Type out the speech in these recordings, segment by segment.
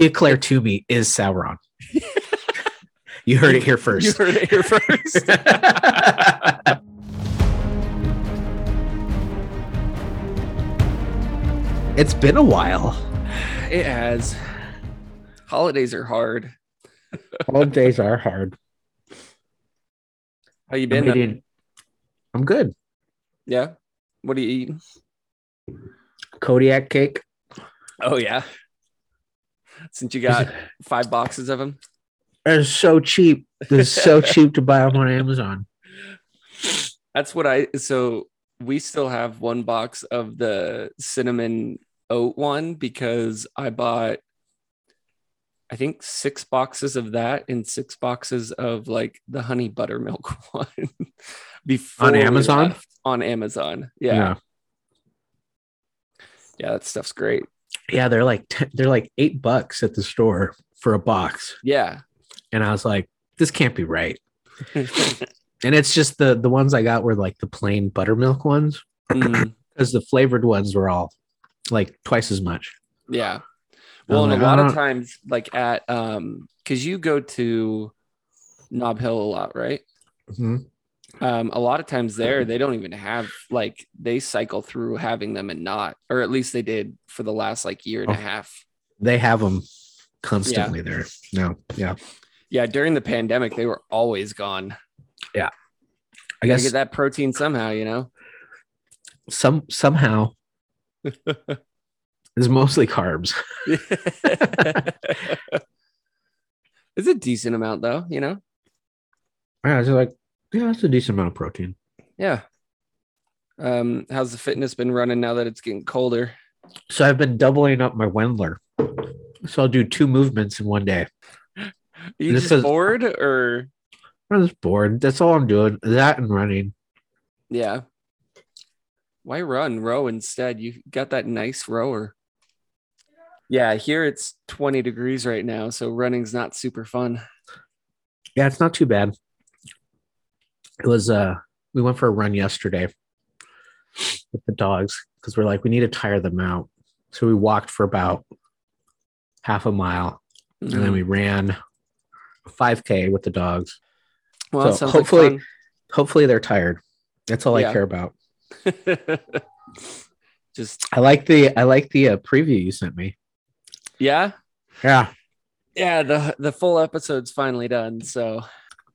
Eclair to me is Sauron. you heard it here first. You heard it here first. it's been a while. it has. Holidays are hard. Holidays are hard. How you I'm, been? eating- I'm good. Yeah. What are you eating? Kodiak cake. Oh yeah. Since you got five boxes of them. They're so cheap. They're so cheap to buy them on Amazon. That's what I so we still have one box of the cinnamon oat one because I bought I think six boxes of that and six boxes of like the honey buttermilk one before On Amazon? On Amazon. Yeah. yeah. that stuff's great. Yeah, they're like they're like eight bucks at the store for a box, Yeah. and I was like, this can't be right. And it's just the the ones I got were like the plain buttermilk ones Mm, because the flavored ones were all like twice as much. yeah. I Well, was and a lot of times, like at um, because you go to Nob Hill a lot, right? Mhm. Um, a lot of times there, they don't even have like they cycle through having them and not, or at least they did for the last like year and a Oh. half. They have them constantly there. No, yeah. Yeah, during the pandemic, they were always gone. I I guess get that protein somehow, you know. some somehow it's mostly carbs. it's a decent amount, though, you know. Yeah, it's like yeah, it's a decent amount of protein. Yeah. Um, how's the fitness been running now that it's getting colder? So I've been doubling up my Wendler. So I'll do two movements in one day. Are you This just is- bored or I'm just bored. That's all I'm doing. That and running. yeah? Why run? Row instead. You got that nice rower. Yeah, here it's 20 degrees right now, so running's not super fun. Yeah, it's not too bad. It was uh we went for a run yesterday with the dogs because we're like we need to tire them out. So we walked for about half a mile and then we ran 5k with the dogs. well, so hopefully- Hopefully they're tired. That's all Yeah. I care about. Just I like the I like the uh, preview you sent me. yeah, Yeah. yeah. The the full episode's finally done. So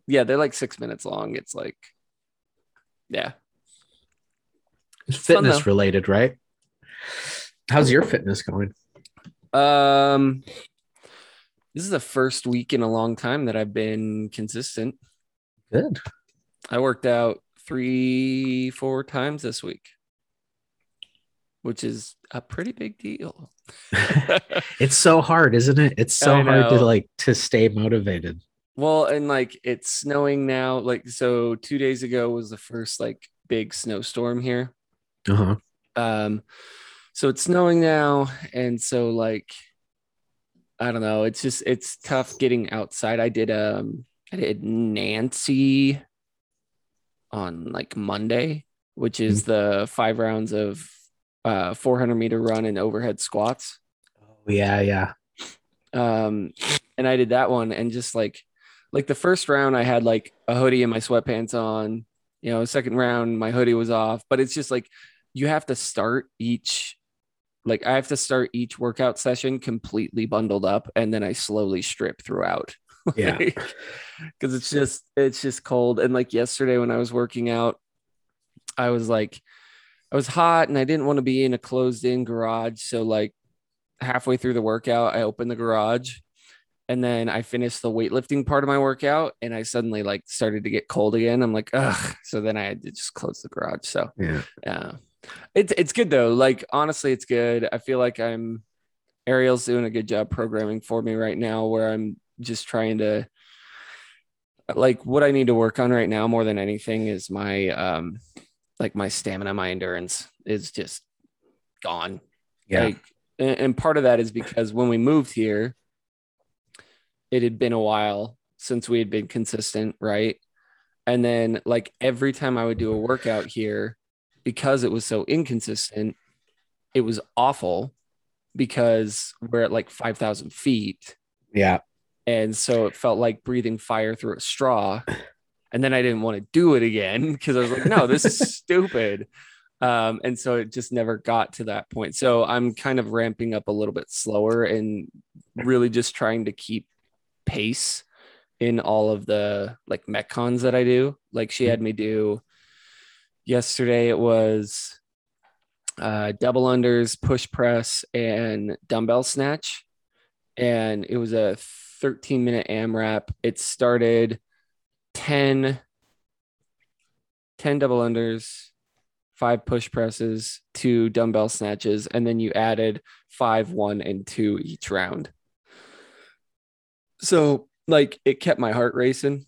yeah, they're like six minutes long. It's like yeah. It's fitness though. related, right? How's your fitness going? Um, this is the first week in a long time that I've been consistent. Good. I worked out three, four times this week, which is a pretty big deal. It's so hard, isn't it? It's so hard to like to stay motivated. Well, and like it's snowing now. Like, so two days ago was the first like big snowstorm here. Uh-huh. Um, so it's snowing now, and so like I don't know, it's just it's tough getting outside. I did um I did Nancy on like Monday, which is the five rounds of uh 400 meter run and overhead squats. Oh, yeah, yeah. Um, and I did that one, and just like like the first round, I had like a hoodie and my sweatpants on. You know, second round, my hoodie was off, but it's just like you have to start each like I have to start each workout session completely bundled up, and then I slowly strip throughout. Yeah. because it's just it's just cold. And like yesterday when I was working out, I was like, I was hot and I didn't want to be in a closed in garage. So like halfway through the workout, I opened the garage and then I finished the weightlifting part of my workout and I suddenly like started to get cold again. I'm like, ugh. So then I had to just close the garage. So Yeah. yeah. It's it's good though. Like honestly, it's good. I feel like I'm Ariel's doing a good job programming for me right now where I'm just trying to like what I need to work on right now more than anything is my um like my stamina, my endurance is just gone. Yeah. Like, and part of that is because when we moved here, it had been a while since we had been consistent, right? And then, like, every time I would do a workout here, because it was so inconsistent, it was awful. because we're at like 5,000 feet. Yeah. And so it felt like breathing fire through a straw. And then I didn't want to do it again because I was like, no, this is stupid. Um, and so it just never got to that point. So I'm kind of ramping up a little bit slower and really just trying to keep pace in all of the like metcons that I do. Like she had me do yesterday, it was uh, double unders, push press, and dumbbell snatch. And it was a 13 minute AMRAP. It started 10, 10 double unders, five push presses, two dumbbell snatches, and then you added five, one, and two each round. So, like, it kept my heart racing,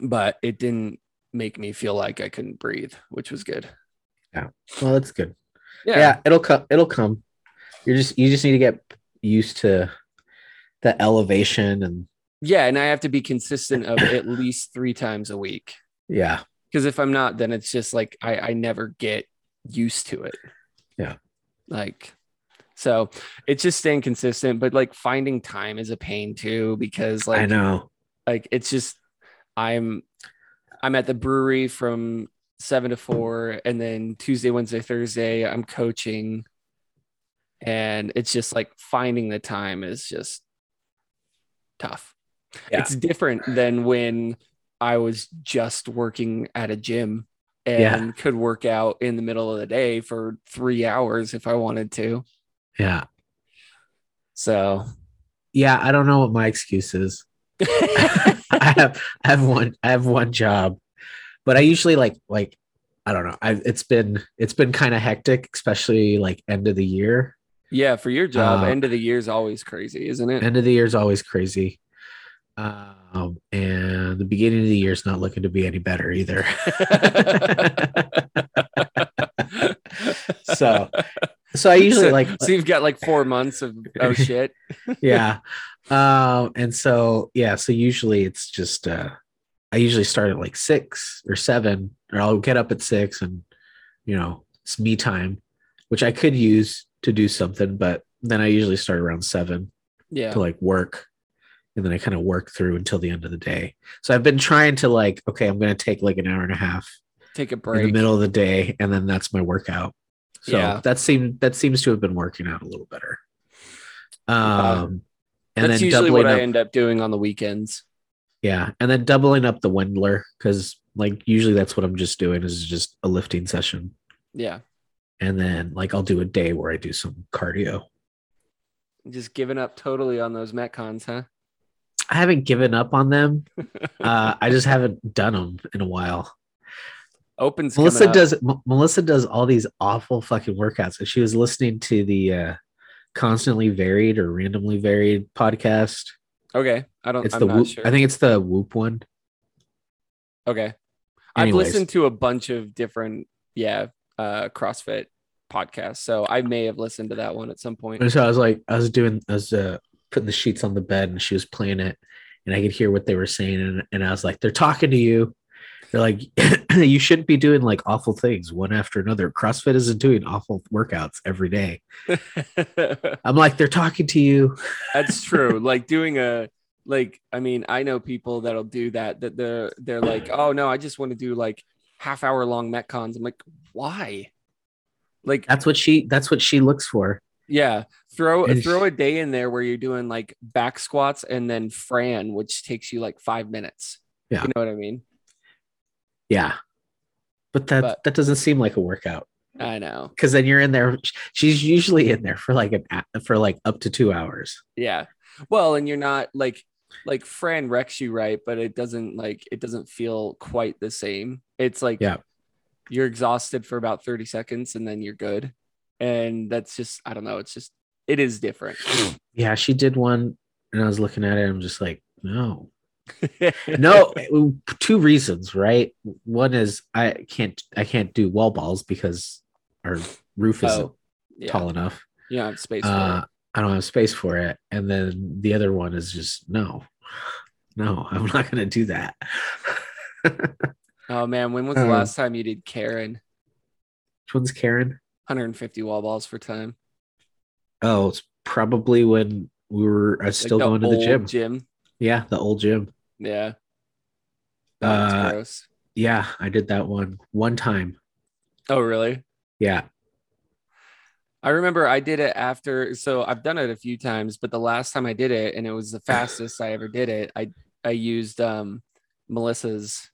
but it didn't make me feel like I couldn't breathe, which was good. Yeah. Well, that's good. Yeah. Yeah, it'll come. It'll come. You're just you just need to get used to the elevation and Yeah. And I have to be consistent of at least three times a week. yeah, Because if I'm not, then it's just like I, I never get used to it. Yeah. Like, so it's just staying consistent, but like finding time is a pain too, because like I know. like it's just i'm i'm at the brewery from seven to four and then tuesday wednesday thursday i'm coaching and it's just like finding the time is just tough Yeah. it's different than when i was just working at a gym and Yeah. could work out in the middle of the day for three hours if i wanted to Yeah. so Yeah, I don't know what my excuse is. I have I have one I have one job, but I usually like like I don't know. I it's been it's been kind of hectic, especially like end of the year. yeah for your job Uh, end of the year is always crazy isn't it End of the year is always crazy. Um, and the beginning of the year is not looking to be any better either. so so I usually so, like so you've got like four months of oh shit yeah. Um, and so yeah, so usually it's just uh I usually start at like six or seven, or I'll get up at six and you know, it's me time, which I could use to do something, but then I usually start around seven yeah to like work. And then I kind of work through until the end of the day. So I've been trying to like, okay, I'm gonna take like an hour and a half take a break in the middle of the day, and then that's my workout. So Yeah. that seemed that seems to have been working out a little better. Um, and that's then usually what up, i end up doing on the weekends yeah, and then doubling up the Wendler because like usually that's what I'm just doing is just a lifting session, yeah and then like I'll do a day where I do some cardio. just giving up totally on those metcons huh I haven't given up on them. Uh, I just haven't done them in a while. Opens Melissa does M- Melissa does all these awful fucking workouts. And she was listening to the uh constantly varied or randomly varied podcast. okay i don't It's i'm the not whoop. sure I think it's the whoop one. okay i've listened to a bunch of different yeah uh crossfit podcasts so i may have listened to that one at some point And so I was like, I was doing, I was uh, putting the sheets on the bed, and she was playing it, and I could hear what they were saying, and, and I was like, they're talking to you. They're like, you shouldn't be doing like awful things one after another. CrossFit isn't doing awful workouts every day. I'm like, they're talking to you. That's true. like doing a like I mean, I know people that'll do that that they're they're like, "Oh no, I just want to do like half hour long metcons." I'm like, "Why?" Like That's what she. That's what she looks for. yeah, throw throw a day in there where you're doing like back squats and then Fran, which takes you like 5 minutes. Yeah. You know what I mean? Yeah, but that But- that doesn't seem like a workout I know. because then you're in there. She's usually in there for like an for like up to two hours. Yeah. Well, and you're not like like Fran wrecks you right, but it doesn't like it doesn't feel quite the same. It's like Yeah. you're exhausted for about 30 seconds and then you're good. And that's just I don't know, it's just it is different. Yeah, she did one, and I was looking at it. I'm just like, no, no. Two reasons, right? One is I can't I can't do wall balls because our roof isn't oh, yeah. tall enough. You don't have space for Uh, it. I don't have space for it. And then the other one is just no, no, I'm not going to do that. Oh man, when was the uh, last time you did Karen? Which one's Karen? 150 wall balls for time. Oh, it's probably when we were I was Like still going to the gym. Gym. Yeah, the old gym. Yeah. That's Uh, gross. Yeah, I did that one one time. Oh, really? Yeah. I remember I did it after. So I've done it a few times, but the last time I did it, and it was the fastest I ever did it. I I used um Melissa's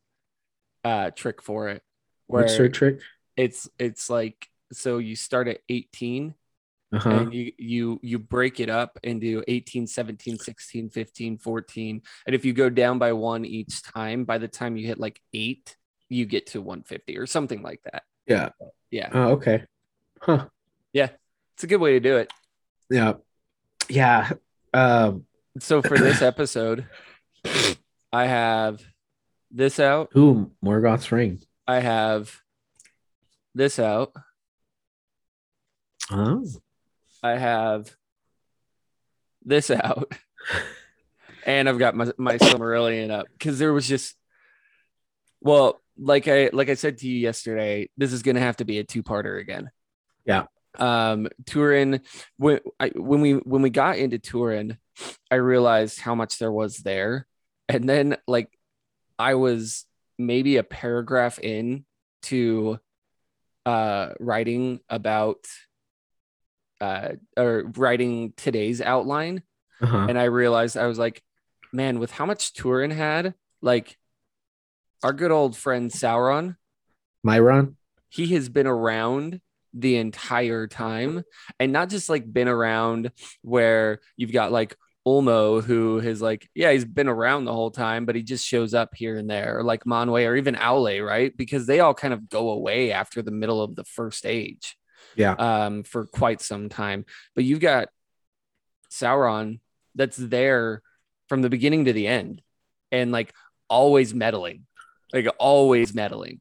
uh trick for it, where What's her trick? it's it's like so you start at 18 Uh-huh. and you you you break it up into 18 17 16 15 14 and if you go down by one each time by the time you hit like eight you get to 150 or something like that Yeah. yeah Oh, okay. Huh. Yeah it's a good way to do it Yeah. Yeah. Um so for this episode i have this out ooh, Morgoth's ring. i have this out Oh. I have this out and I've got my my Silmarillion up because there was just well, like I like I said to you yesterday, this is gonna have to be a two parter again. Yeah. Um, Turin when I when we when we got into Turin, I realized how much there was there, and then like I was maybe a paragraph in to uh writing about uh or writing today's outline Uh-huh. and I realized I was like, man, with how much Turin had, like our good old friend Sauron, Mairon? he has been around the entire time, and not just like been around where you've got like Ulmo, who has like, yeah, he's been around the whole time, but he just shows up here and there, or like Manwe or even Aule, right? Because they all kind of go away after the middle of the first age. Yeah. Um, for quite some time. But you've got Sauron that's there from the beginning to the end and like always meddling, like always meddling.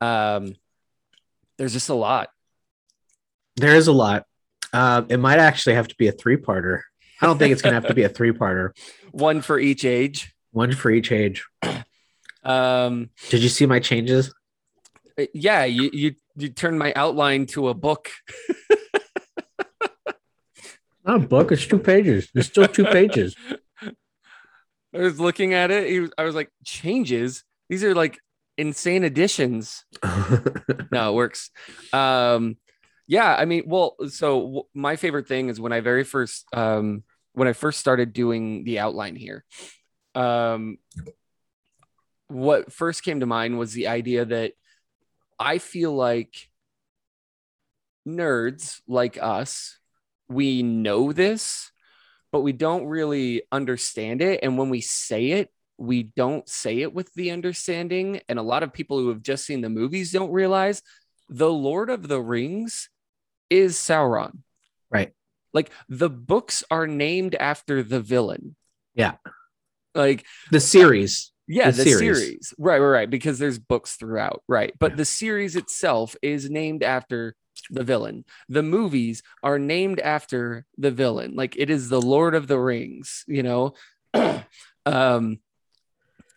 Um, there's just a lot. There is a lot. Um, it might actually have to be a three-parter. I don't think it's gonna have to be a three-parter. One for each age. One for each age. Um, Did you see my changes? yeah, you you you turned my outline to a book. Not a book, it's two pages. There's still two pages. I was looking at it. Was, I was like, changes. These are like insane additions. no, it works. Um, yeah, I mean, well, so w- my favorite thing is when I very first, um, when I first started doing the outline here, um, what first came to mind was the idea that I feel like nerds like us, we know this, but we don't really understand it. And when we say it, we don't say it with the understanding. And a lot of people who have just seen the movies don't realize the Lord of the Rings is Sauron. Right. Like the books are named after the villain. Yeah. Like, the series. Yeah, The the, series. series. Right, right, right. Because there's books throughout. Right. But Yeah. the series itself is named after the villain. The movies are named after the villain. Like it is the Lord of the Rings, you know? um,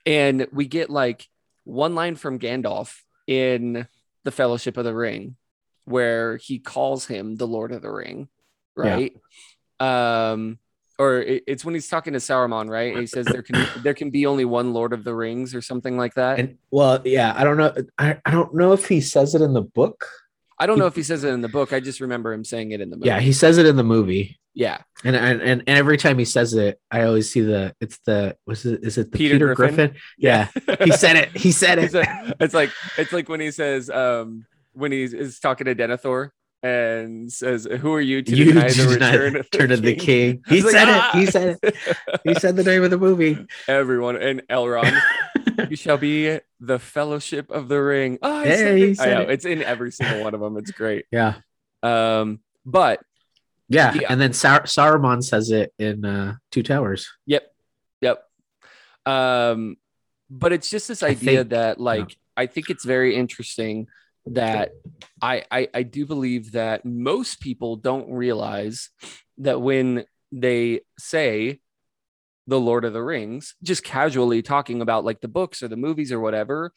and we get like one line from Gandalf in the Fellowship of the Ring where he calls him the Lord of the Ring, right? Um, or it's when he's talking to Saruman, right? He says there can there can be only one Lord of the Rings or something like that. And well, yeah, I don't know. I, I don't know if he says it in the book. I don't know if he says it in the book. I just remember him saying it in the movie. Yeah, he says it in the movie. yeah. And and and, every time he says it, I always see the it's the was it is it the Peter Peter, Griffin? Griffin? Yeah. He said it. He said it. it's like it's like when he says um when he's is talking to Denethor and says, "Who are you to you deny the return, the return of the king. He He's like, said "Ah!" it. He said it. He said the name of the movie. Everyone and Elrond, you shall be the Fellowship of the Ring. Oh, I Yeah, said he it. I know it. it's in every single one of them. It's great. Yeah. Um, but Yeah. Yeah. And then Sar- Saruman says it in uh, Two Towers. Yep. Yep. Um, but it's just this idea think- that like I think it's very interesting that I, I I do believe that most people don't realize that when they say the Lord of the Rings, just casually talking about like the books or the movies or whatever,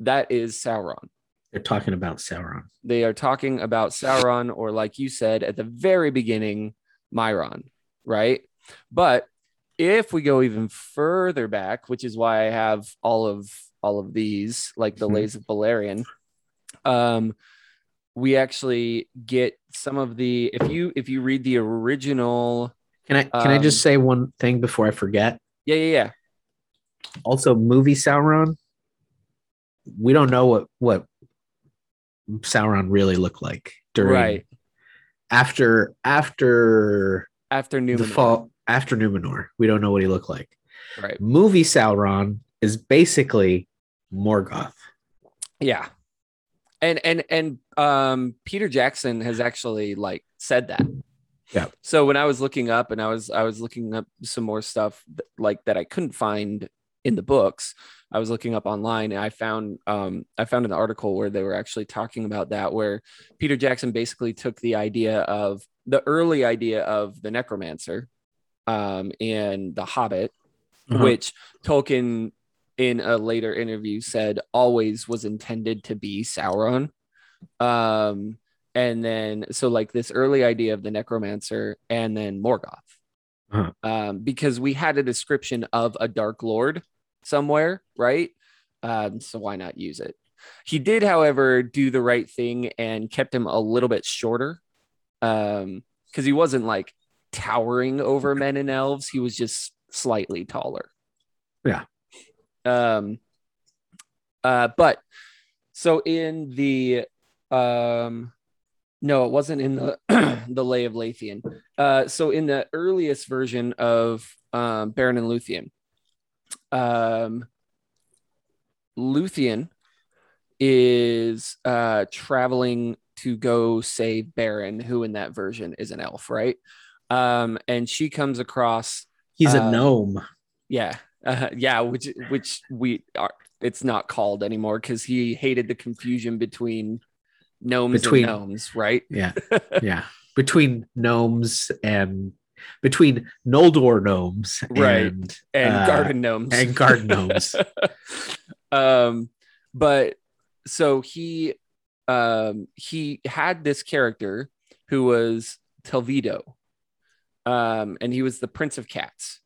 that is Sauron. They're talking about Sauron. They are talking about Sauron, or like you said at the very beginning, Mairon, right? But if we go even further back, which is why I have all of all of these, like the Mhm. Lays of Beleriand, um, we actually get some of the if you if you read the original, Can I can I just Um, say one thing before I forget? yeah, yeah, yeah, Also, movie Sauron. We don't know what what Sauron really looked like during right after after after the fall after Numenor. We don't know what he looked like. right? Movie Sauron is basically Morgoth. Yeah. And and and um Peter Jackson has actually like said that. Yeah. So when I was looking up and I was I was looking up some more stuff like that I couldn't find in the books. I was looking up online and I found um I found an article where they were actually talking about that where Peter Jackson basically took the idea of the early idea of the necromancer um in The Hobbit Uh-huh. which Tolkien in a later interview said always was intended to be Sauron. Um, and then so like this early idea of the necromancer and then Morgoth. Uh-huh. Um, because we had a description of a dark lord somewhere, right? Um, so why not use it? He did, however, do the right thing and kept him a little bit shorter. Um, because he wasn't like towering over men and elves, he was just slightly taller. Yeah. Um uh but so in the um no, it wasn't in the the Lay of Leithian. Uh so in the earliest version of um Beren and Luthien, um Luthien is uh traveling to go save Beren, who in that version is an elf, right? Um, and she comes across He's a Uh, gnome. yeah, uh, yeah, which which we are. It's not called anymore because he hated the confusion between gnomes Between- and gnomes, right? Yeah. yeah. Between gnomes and between Noldor gnomes Right. and And uh, garden gnomes and garden gnomes. um, but so he um he had this character who was Tevildo, um, and he was the Prince of Cats.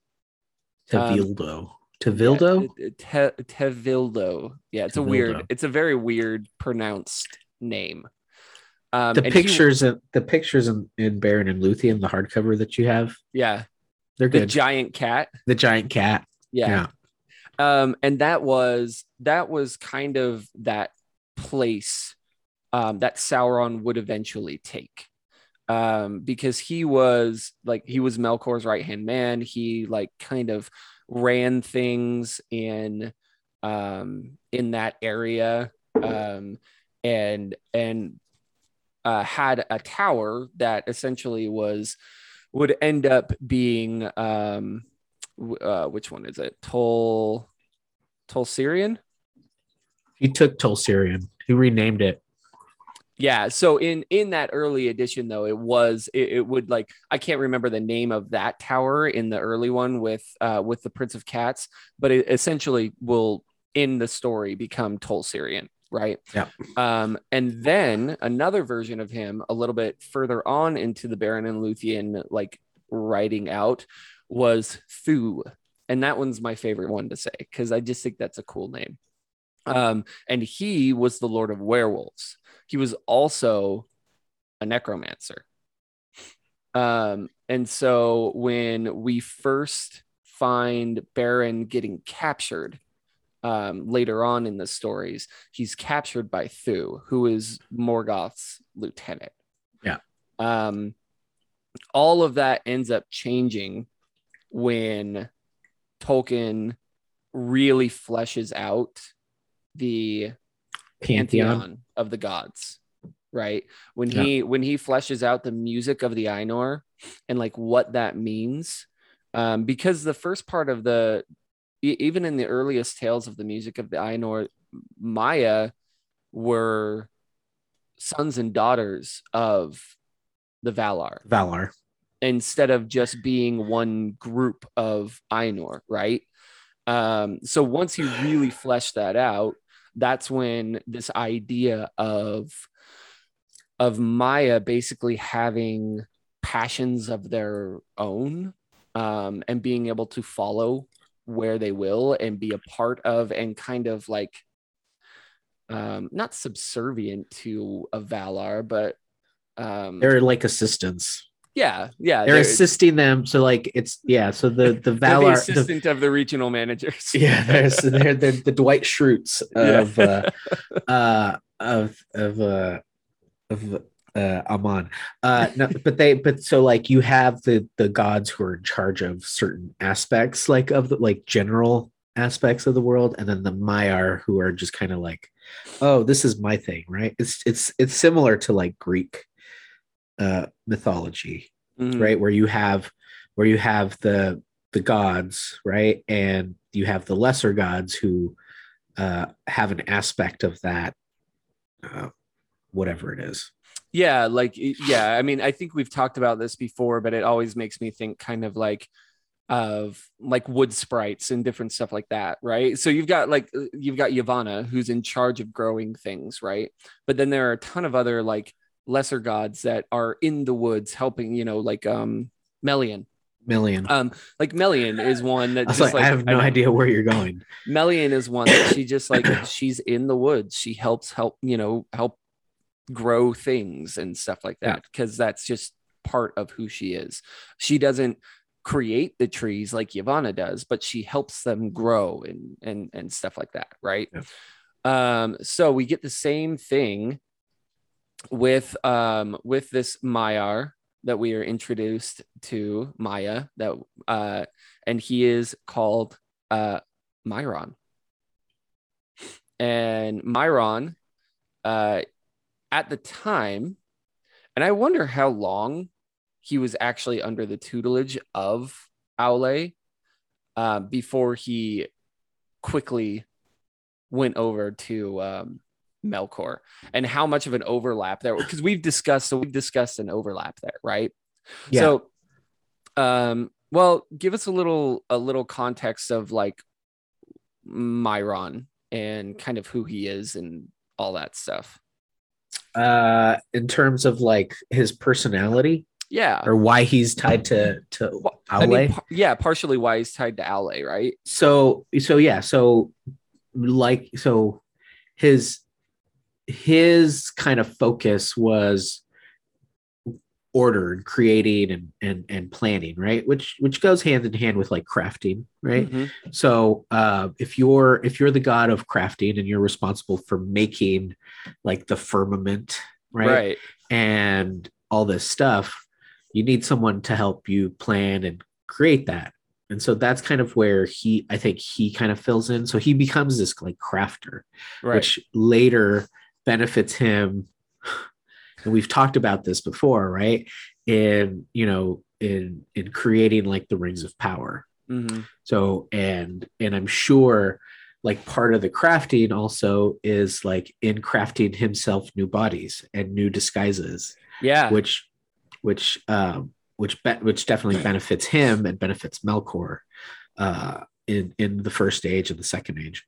Tevildo. Tevildo? Yeah, Te- Tevildo. Yeah, it's a weird. It's a very weird pronounced name. Um, the he- pictures in the pictures in, in Beren and Luthien, the hardcover that you have, yeah, they're the good. giant cat. the giant cat. Yeah. Um, and that was that was kind of that place um, that Sauron would eventually take. Um, because he was like he was Melkor's right hand man. He like kind of ran things in um in that area um and and uh, had a tower that essentially was would end up being um uh, which one is it? Tol Tol Sirion? He took Tol Sirion. He renamed it. Yeah. So in in that early edition, though, it was it, it would like I can't remember the name of that tower in the early one with uh with the Prince of Cats, but it essentially will in the story become Tol Sirion, right? Yeah. Um, and then another version of him a little bit further on into the Beren and Luthien like writing out was Thu. And that one's my favorite one to say because I just think that's a cool name. Um, and he was the Lord of Werewolves. He was also a necromancer. Um, and so when we first find Beren getting captured um, later on in the stories, he's captured by Thu, who is Morgoth's lieutenant. Yeah. Um, all of that ends up changing when Tolkien really fleshes out the Pantheon. pantheon of the gods right when he when he fleshes out the music of the Ainur and like what that means um because the first part of the even in the earliest tales of the music of the Ainur Maiar were sons and daughters of the Valar Valar. instead of just being one group of Ainur, right? Um, so once he really fleshed that out, that's when this idea of of Maiar basically having passions of their own um, and being able to follow where they will and be a part of and kind of like um, not subservient to a Valar, but um, they're like assistants. Yeah, yeah, They're, assisting them. So like it's yeah. So the the they're the Valar. assistant of the regional managers. the, yeah, there's they're, they're the Dwight Schrutes of uh, uh of of uh of uh Aman. Uh no, but they but so like you have the the gods who are in charge of certain aspects like of the like general aspects of the world and then the Maiar who are just kind of like oh this is my thing right it's it's it's similar to like Greek uh mythology Mhm. right where you have where you have the the gods right and you have the lesser gods who uh have an aspect of that uh, whatever it is Yeah, like yeah, I mean, I think we've talked about this before, but it always makes me think kind of like of like wood sprites and different stuff like that, right? So you've got like uh, you've got Yavanna who's in charge of growing things, right? But then there are a ton of other like lesser gods that are in the woods helping, you know, like um Melian. million Um like Melian is one that I just like, I have no know. idea where you're going Melian is one that she just like she's in the woods. She helps help, you know, help grow things and stuff like Yeah. that because that's just part of who she is. She doesn't create the trees like Yavanna does, but she helps them grow and and and stuff like that, right? Um so we get the same thing with um with this Maiar that we are introduced to Maia that uh and he is called uh Mairon. And Mairon uh at the time and I wonder how long he was actually under the tutelage of Aule uh, before he quickly went over to um, Melkor and how much of an overlap there because we've discussed so we've discussed an overlap there, right? Yeah. So um well give us a little a little context of like Mairon and kind of who he is and all that stuff. uh in terms of like his personality Yeah. or why he's tied to to Well. I mean, par- yeah, partially why he's tied to Aule, right? so so yeah so like so his his kind of focus was order and creating and and and planning right which which goes hand in hand with like crafting right Mhm. so uh if you're if you're the god of crafting and you're responsible for making like the firmament right, Right. and all this stuff you need someone to help you plan and create that and so that's kind of where he i think he kind of fills in so he becomes this like crafter Right. which later benefits him. And we've talked about this before right? In you know in in creating like the rings of power. Mhm. so and and i'm sure like part of the crafting also is like in crafting himself new bodies and new disguises. Yeah. which which um which be- which definitely benefits him and benefits Melkor uh in in the first age and the second age.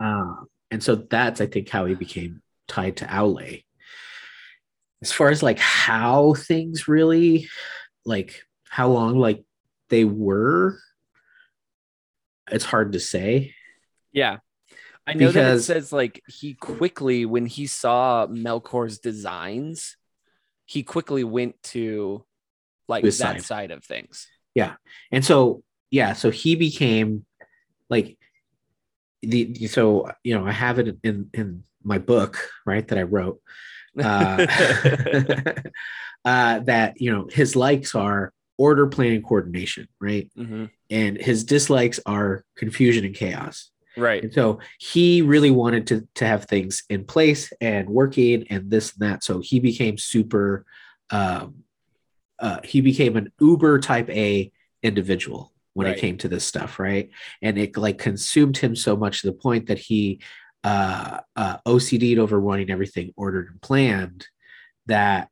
Um and so that's i think how he became tied to Aule as far as like how things really like how long like they were it's hard to say Yeah. I know that it Because- says like he quickly, when he saw Melkor's designs, he quickly went to like that side. side of things. Yeah. And so yeah so he became like the so you know i have it in in my book right that i wrote uh, uh that you know his likes are order planning coordination right Mhm. and his dislikes are confusion and chaos Right. and so he really wanted to to have things in place and working and this and that so he became super um uh he became an uber type a individual when Right. it came to this stuff right? And it like consumed him so much to the point that he uh uh ocd'd over wanting everything ordered and planned that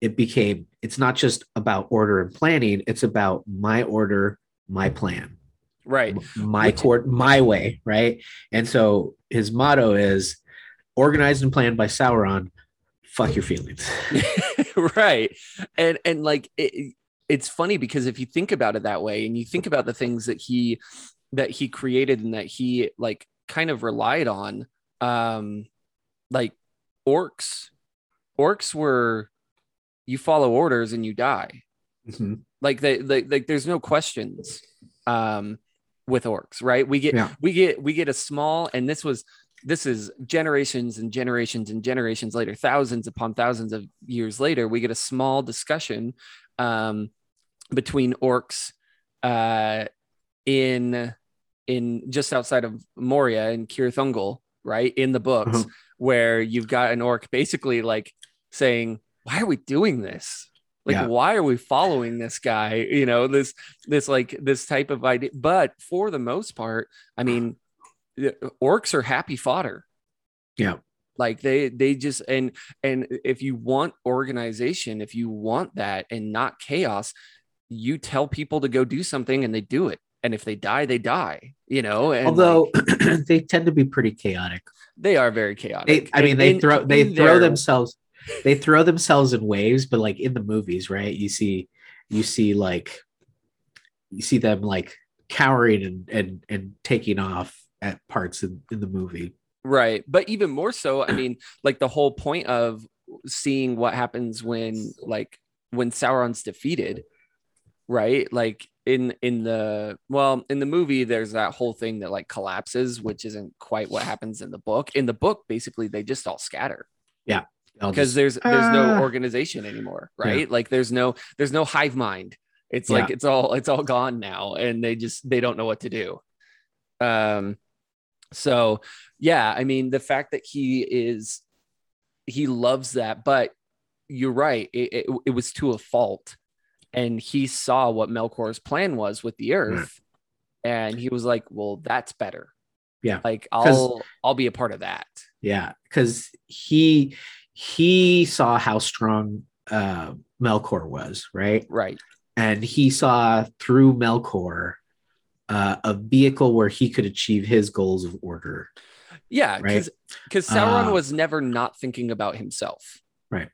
it became it's not just about order and planning it's about my order my plan. Right. My court my way right? And so his motto is organized and planned by sauron fuck your feelings. Right. And and like it, it's funny because if you think about it that way and you think about the things that he that he created and that he like kind of relied on um like orcs orcs were you follow orders and you die Mhm. like they, they like there's no questions um with orcs right we get Yeah. we get we get a small and this was this is generations and generations and generations later thousands upon thousands of years later we get a small discussion um between orcs uh in in just outside of moria in Cirith Ungol right in the books Uh-huh. where you've got an orc basically like saying why are we doing this like Yeah. why are we following this guy you know this this like this type of idea but for the most part i mean orcs are happy fodder Yeah. like they they just and and if you want organization if you want that and not chaos you tell people to go do something and they do it. And if they die they die you know and although like, they tend to be pretty chaotic. They are very they, chaotic i mean And they in- throw they throw their- themselves they throw themselves in waves but like in the movies right? You see you see like you see them like cowering and and and taking off at parts in, in the movie. Right. But even more so, I mean, like the whole point of seeing what happens when like when Sauron's defeated, right? Like in in the well, in the movie there's that whole thing that like collapses, which isn't quite what happens in the book. In the book, basically they just all scatter I'll because just- there's there's no Ah. organization anymore, Yeah. right? Like there's no there's no hive mind. It's like it's all it's all gone now and they just they don't know what to do. Um so yeah, I mean the fact that he is he loves that, but you're right, it, it, it was to a fault. And he saw what Melkor's plan was with the earth, and he was like, Well, that's better. Yeah. like I'll I'll be a part of that. yeah because he he saw how strong uh melkor was right Right. and he saw through melkor uh, a vehicle where he could achieve his goals of order Yeah, Right. because because Sauron Uh, was never not thinking about himself. Right.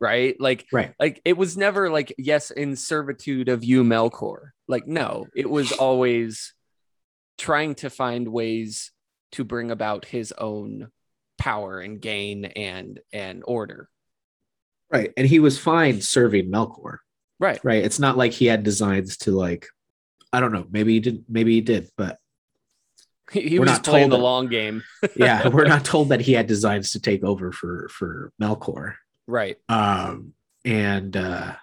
Right. Like right like it was never like yes in servitude of you Melkor. Like no, it was always trying to find ways to bring about his own power and gain and and order. right and he was fine serving melkor Right. right it's not like he had designs to like i don't know maybe he didn't maybe he did but He, he was not playing told the that- long game. yeah we're not told that he had designs to take over for for melkor Right. um and uh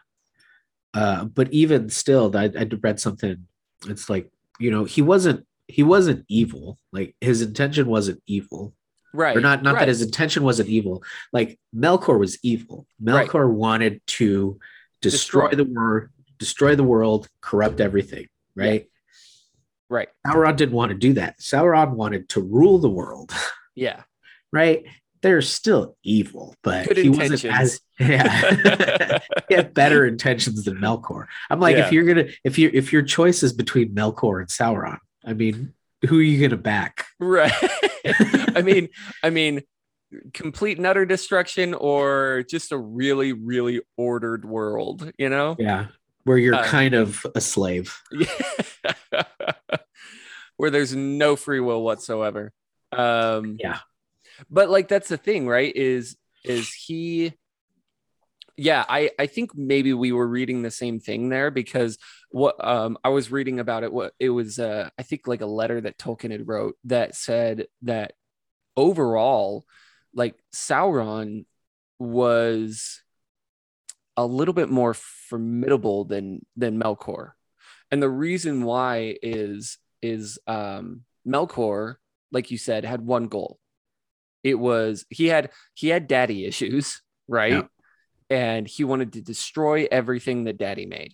uh but even still i i read something it's like you know he wasn't he wasn't evil like his intention wasn't evil Right. or not not right. that his intention wasn't evil like melkor was evil Right. melkor wanted to destroy, Destroy. the world destroy the world corrupt everything right right. sauron didn't want to do that sauron wanted to rule the world Yeah. right they're still evil but Good he wasn't as yeah he had better intentions than melkor i'm like Yeah. if you're gonna if you if your choice is between melkor and sauron i mean who are you gonna back Right. I mean, I mean, complete and utter destruction or just a really, really ordered world, you know? yeah where you're Uh, kind of a slave Yeah. Where there's no free will whatsoever. Um Yeah. But like that's the thing, right? Is is he yeah, I I think maybe we were reading the same thing there because what um I was reading about it what it was uh I think like a letter that Tolkien had wrote that said that overall like Sauron was a little bit more formidable than than Melkor. And the reason why is is um Melkor like you said had one goal. It was he had he had daddy issues, right? Yeah. And he wanted to destroy everything that daddy made.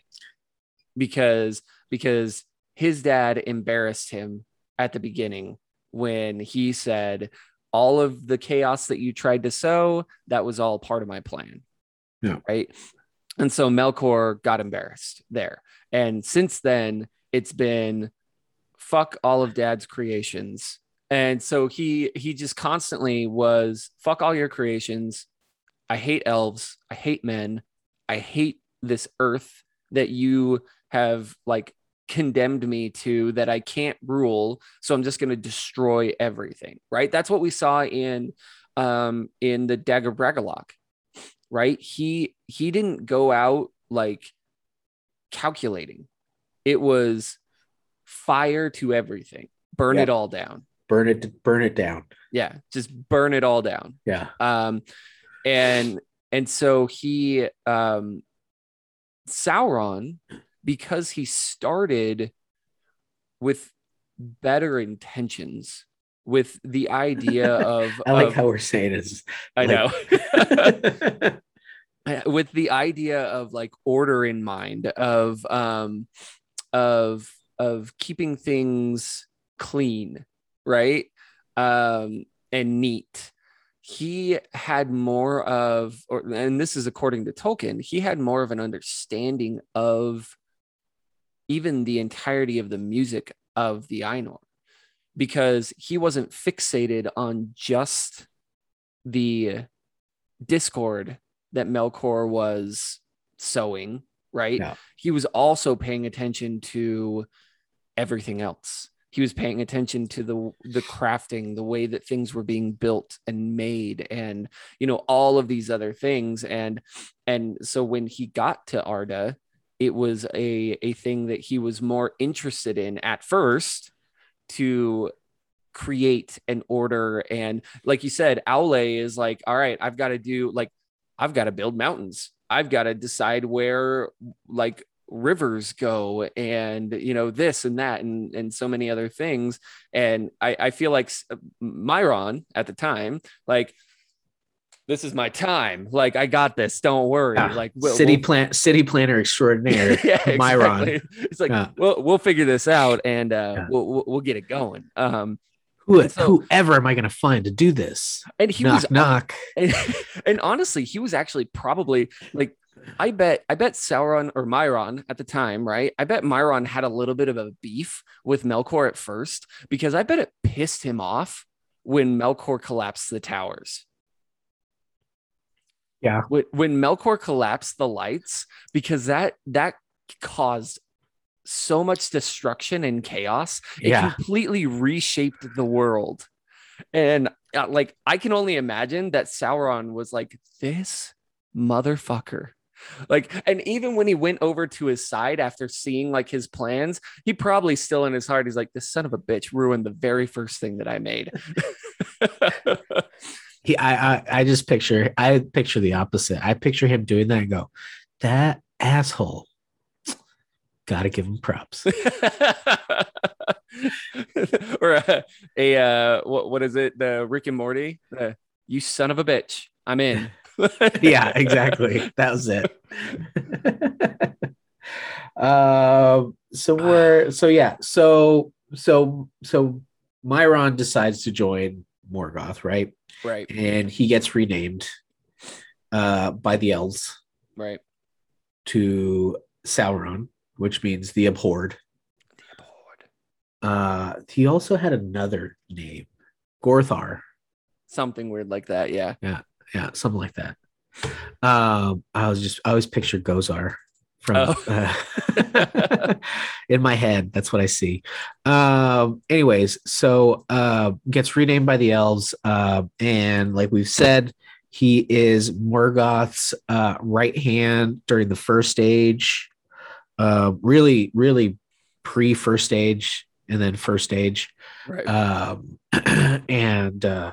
Because because his dad embarrassed him at the beginning when he said all of the chaos that you tried to sow that was all part of my plan Yeah. right and so melkor got embarrassed there and since then it's been fuck all of dad's creations. And so he he just constantly was fuck all your creations. I hate elves. I hate men. I hate this earth that you have like condemned me to that I can't rule. So I'm just going to destroy everything. Right. That's what we saw in um in the Dagor Bragollach. Right. He he didn't go out like calculating. It was fire to everything. Burn Yeah. it all down. Burn it, burn it down. Yeah. Just burn it all down Yeah. um and and so he um sauron because he started with better intentions with the idea of I like of- how we're saying it. i like- know Uh, with the idea of like order in mind of um of of keeping things clean right? Um and neat. He had more of or and this is according to tolkien he had more of an understanding of even the entirety of the music of the ainur because he wasn't fixated on just the discord that melkor was sowing right? Yeah. he was also paying attention to everything else he was paying attention to the the crafting the way that things were being built and made and you know all of these other things. And and so when he got to arda it was a a thing that he was more interested in at first to create an order. And like you said Aule is like all right I've got to do like I've got to build mountains. I've got to decide where like rivers go and you know this and that and and so many other things and I I feel like Mairon at the time like this is my time like I got this don't worry Yeah. like we'll- city we'll- plan, city planner extraordinaire, yeah, Mairon. exactly. It's like Yeah. we'll we'll figure this out and uh, Yeah. we'll, we'll we'll get it going. Um, Who, so- whoever am I going to find to do this? and he knock, was knock. and, and honestly, he was actually probably like I bet I bet Sauron or Mairon at the time, right? I bet Mairon had a little bit of a beef with Melkor at first because I bet it pissed him off when Melkor collapsed the towers. Yeah. When, when Melkor collapsed the lights, because that that caused so much destruction and chaos. It Yeah. completely reshaped the world. And uh, like I can only imagine that Sauron was like this motherfucker. Like, and even when he went over to his side after seeing like his plans, he probably still in his heart, he's like, this son of a bitch ruined the very first thing that I made. He, I, I, I just picture, I picture the opposite. I picture him doing that and go, that asshole. Got to give him props. or a, a uh, what, what is it? The Rick and Morty? Uh, you son of a bitch. I'm in. Yeah, exactly. That was it. um, so we're so yeah, so so so Mairon decides to join Morgoth, right? Right. And he gets renamed uh by the elves Right. to Sauron, which means the abhorred. the abhorred. Uh he also had another name, Gorthaur. Something weird like that. Yeah. yeah, something like that. Um, I was just I always pictured Gozer from Oh. uh, in my head. That's what I see. Um, anyways, so uh, gets renamed by the elves, uh, and like we've said, he is Morgoth's uh, right hand during the first stage. Uh, really, really pre first stage, and then first stage Right. um, and uh,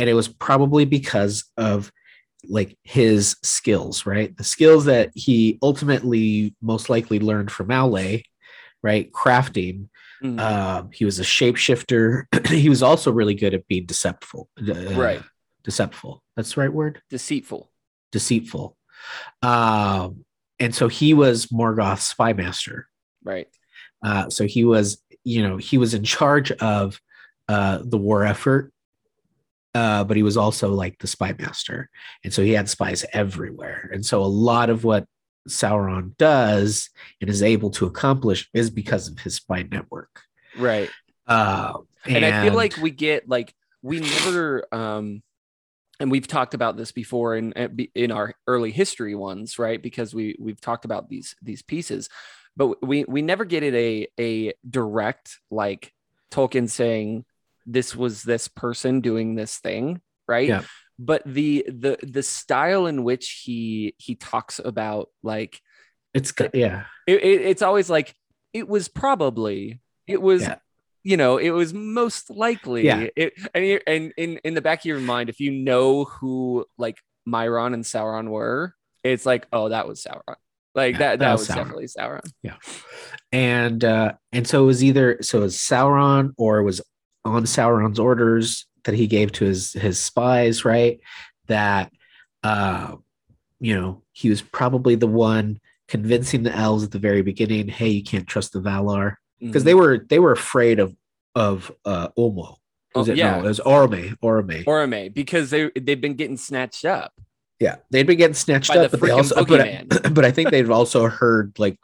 and it was probably because of like his skills, right? The skills that he ultimately most likely learned from Aule, right? Crafting. Mhm. Um, he was a shapeshifter. he was also really good at being deceptful. uh, Right. Deceptful. That's the right word. Deceitful. Deceitful. Um, and so he was Morgoth's spy master. Right. Uh, so he was, you know, he was in charge of uh, the war effort, uh, but he was also like the spy master, and so he had spies everywhere. And so a lot of what Sauron does and is able to accomplish is because of his spy network. right. Uh, and, I feel like we get like we never um and we've talked about this before in in our early history ones, right? Because we we've talked about these these pieces, but we we never get it a a direct like Tolkien saying this was this person doing this thing, right? Yeah. But the the the style in which he he talks about like it's good, yeah. It, it, it's always like it was probably it was Yeah. you know it was most likely Yeah. it, and and in in the back of your mind if you know who like Mairon and Sauron were it's like oh that was Sauron like Yeah, that that that was was Sauron. definitely Sauron yeah and uh and so it was either so it was sauron or it was on sauron's orders that he gave to his his spies right that uh you know he was probably the one convincing the elves at the very beginning hey you can't trust the valar because Mhm. they were they were afraid of of uh Ulmo. Oh, it yeah. no, it was Orome. Orome. Orome because they they've been getting snatched up yeah. They'd been getting snatched by the up, but they also but, boogeyman. but I think they've also heard like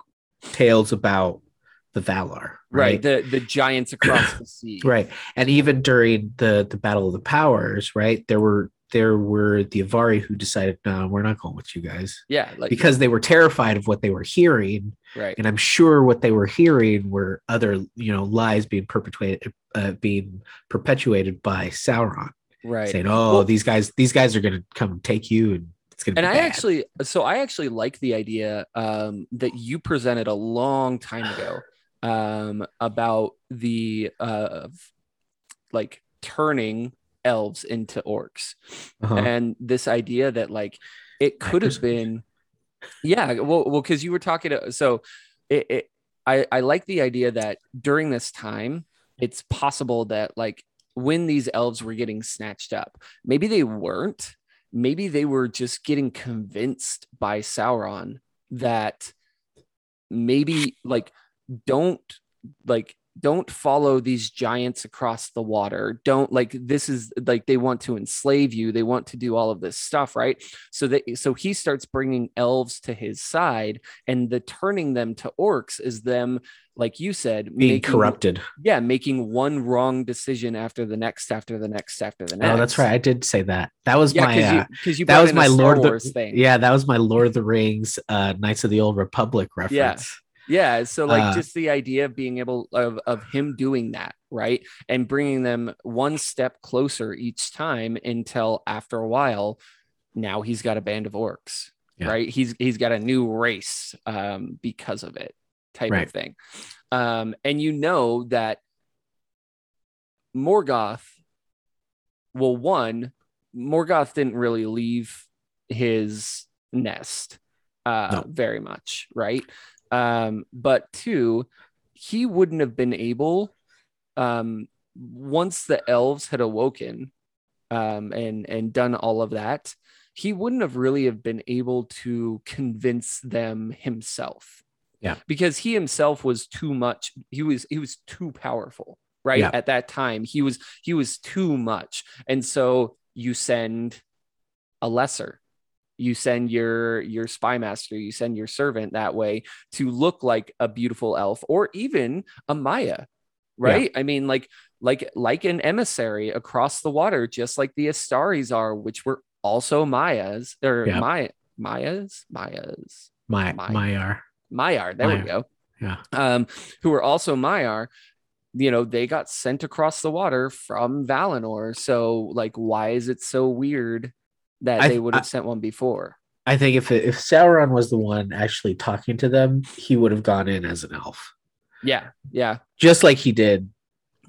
tales about the Valar. Right? The the giants across the sea. Right. And even during the the battle of the powers right there were there were the avari who decided no we're not going with you guys. Yeah like because they were terrified of what they were hearing. Right. And i'm sure what they were hearing were other you know lies being perpetuated uh, being perpetuated by sauron. Right. Saying oh Well- these guys these guys are going to come take you and it's going to and be i bad. actually so i actually like the idea um, that you presented a long time ago um, about the uh, like turning elves into orcs Uh-huh. and this idea that like it could have been yeah well well because you were talking so it, it i i like the idea that during this time it's possible that like when these elves were getting snatched up maybe they weren't maybe they were just getting convinced by sauron that maybe like don't like don't follow these giants across the water. Don't like this is like they want to enslave you. They want to do all of this stuff right? So that so he starts bringing elves to his side and the turning them to orcs is them like you said being making- corrupted. Yeah making one wrong decision after the next after the next after the next oh that's right. I did say that. That was yeah my because uh, you, that was my Lord of Wars the thing. Yeah that was my Lord of the Rings uh Knights of the Old Republic reference. Yeah, so like Uh, just the idea of being able of of him doing that, right? And bringing them one step closer each time until after a while now he's got a band of orcs, Yeah. right? He's he's got a new race um because of it type Right. of thing. Um and you know that Morgoth well one Morgoth didn't really leave his nest uh No. very much, right? Um but two he wouldn't have been able um once the elves had awoken um and and done all of that he wouldn't have really have been able to convince them himself Yeah. because he himself was too much he was he was too powerful right Yeah. at that time he was he was too much and so you send a lesser you send your your spy master you send your servant that way to look like a beautiful elf or even a Maia right i mean like like like an emissary across the water just like the Istaris are which were also mayas or Yeah. maya mayas mayas my Maiar. Maiar, there we go. Yeah. Um, who were also Maiar you know, they got sent across the water from Valinor. So, like, why is it so weird that I- they would have I- sent one before? I think if if Sauron was the one actually talking to them, he would have gone in as an elf, Yeah, yeah, just like he did.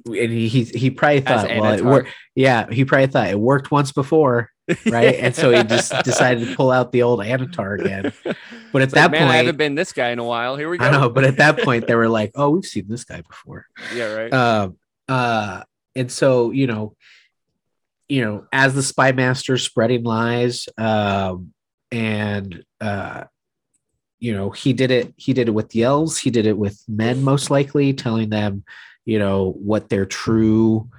And he he, he probably thought, well, it worked. Yeah, he probably thought it worked once before, right? and so he just decided to pull out the old Annatar again. But at It's like, that man, I point, haven't been this guy in a while. Here we go. I know. But at that point, they were like, "Oh, we've seen this guy before." yeah, right. um uh and so you know you know as the spy master spreading lies um and uh you know he did it he did it with the elves he did it with men most likely telling them you know what their true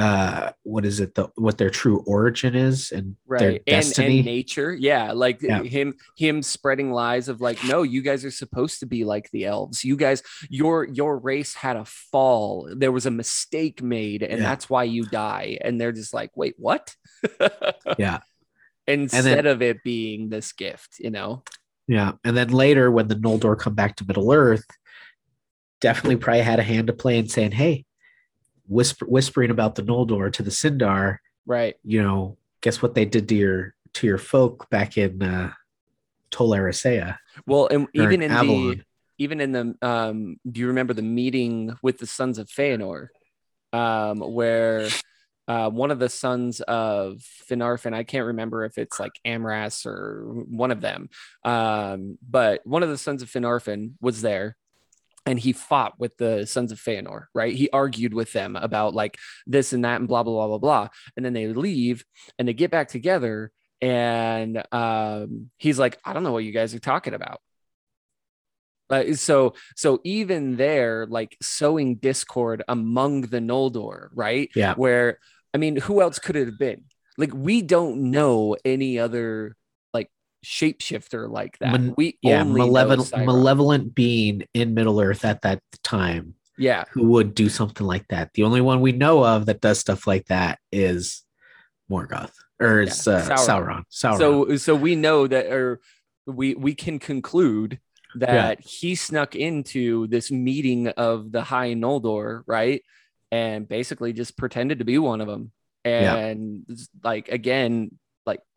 uh what is it the what their true origin is and their right and, destiny? and nature yeah like Yeah. him him spreading lies of like no you guys are supposed to be like the elves. You guys your your race had a fall. There was a mistake made and Yeah. that's why you die. And they're just like wait what? Yeah. Instead of it being this gift you know? Yeah and then later when the noldor come back to middle earth definitely probably had a hand to play in saying hey whisper, whispering about the noldor to the sindar right. you know guess what they did to your to your folk back in uh Tol Eressëa well and even in the even in the um do you remember the meeting with the sons of Feanor um where uh, one of the sons of Finarfin, I can't remember if it's like Amras or one of them, um, but one of the sons of Finarfin was there and he fought with the sons of Feanor, right? He argued with them about like this and that and blah, blah, blah, blah, blah. And then they leave and they get back together and um, he's like, I don't know what you guys are talking about. Uh, so so even there like sowing discord among the noldor right Yeah. where i mean who else could it have been like we don't know any other shapeshifter like that. Man- we yeah only malevolent malevolent being in middle earth at that time yeah. who would do something like that. The only one we know of that does stuff like that is morgoth or is Yeah, uh, Sauron. sauron. Sauron. So so we know that or we we can conclude that he snuck into this meeting of the high noldor right? And basically just pretended to be one of them Yeah. and like again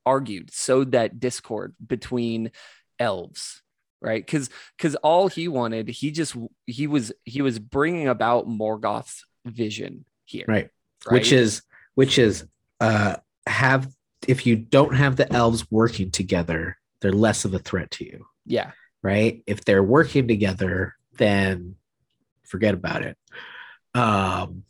argued sowed that discord between elves right? Because because all he wanted he just he was he was bringing about morgoth's vision here right? Which is which is uh have if you don't have the elves working together they're less of a threat to you. Yeah. Right? If they're working together then forget about it. Um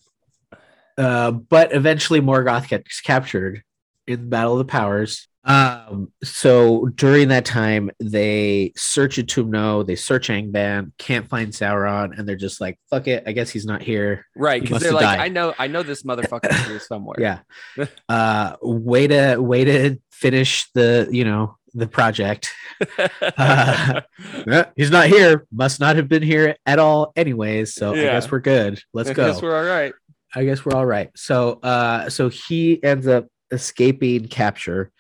uh but eventually morgoth gets captured in battle of the powers. Um so during that time they search Utumno, they search Angband, can't find Sauron and they're just like fuck it i guess he's not here. Right because must they're like died. i know i know this motherfucker's here somewhere. Yeah. Uh way to way to finish the you know the project. Uh, Eh, he's not here. Must not have been here at all anyways so i guess we're good. Let's I go. I guess we're all right. i guess we're all right. So uh so he ends up escaping capture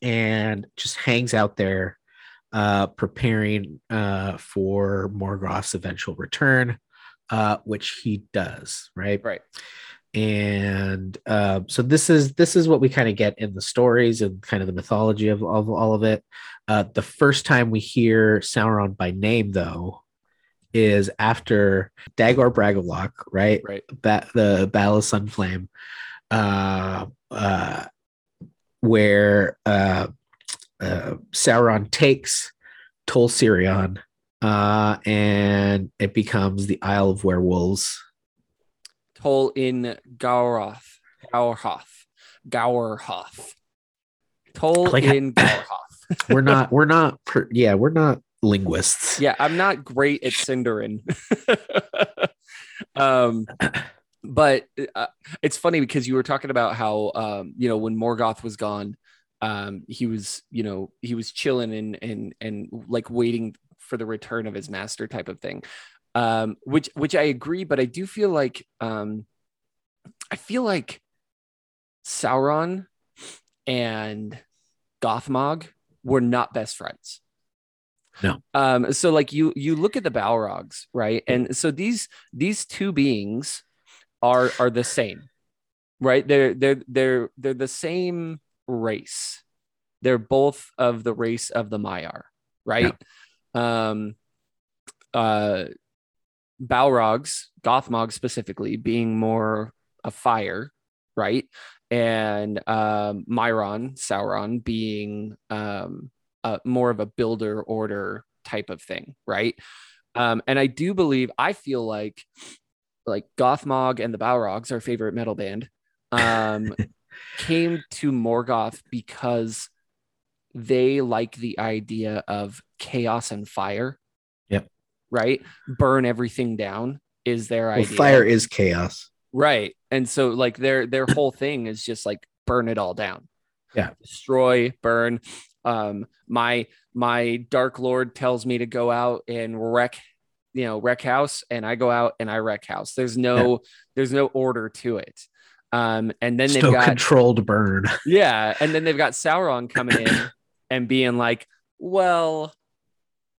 and just hangs out there uh preparing uh for morgoth's eventual return uh which he does right Right. and uh, so this is this is what we kind of get in the stories and kind of the mythology of, of all of it uh, the first time we hear sauron by name though is after Dagor Bragollach right Right. ba- the battle of sunflame uh, uh, where uh, uh, sauron takes tol sirion uh, and it becomes the isle of werewolves Toll in Gaurath. Gaurhoth. Gaurhoth. Toll Like in Gaurhoth. we're not we're not per, yeah we're not linguists yeah, I'm not great at Sindarin. um, but uh, it's funny because you were talking about how um, you know when Morgoth was gone, um, he was you know he was chilling and and and like waiting for the return of his master type of thing. Um, which which I agree, but I do feel like um, I feel like Sauron and Gothmog were not best friends. No. Um, so like you you look at the Balrogs, right? And so these these two beings are are the same, right? They're they're they're they're the same race. They're both of the race of the Maiar, right? Um uh Balrogs, Gothmog specifically, being more a fire, right? And um, Mairon, Sauron, being um, a, more of a builder order type of thing, right? Um, and I do believe, I feel like, like Gothmog and the Balrogs, our favorite metal band, um, came to Morgoth because they like the idea of chaos and fire. Yep. Right? Burn everything down is their well, idea. fire is chaos Right. And so like their their whole thing is just like burn it all down. Yeah. Destroy, burn. Um my my dark lord tells me to go out and wreck you know wreck house and I go out and I wreck house. There's no there's no order to it. Um and then they've got controlled burn. yeah, and then they've got Sauron coming in and being like, "Well,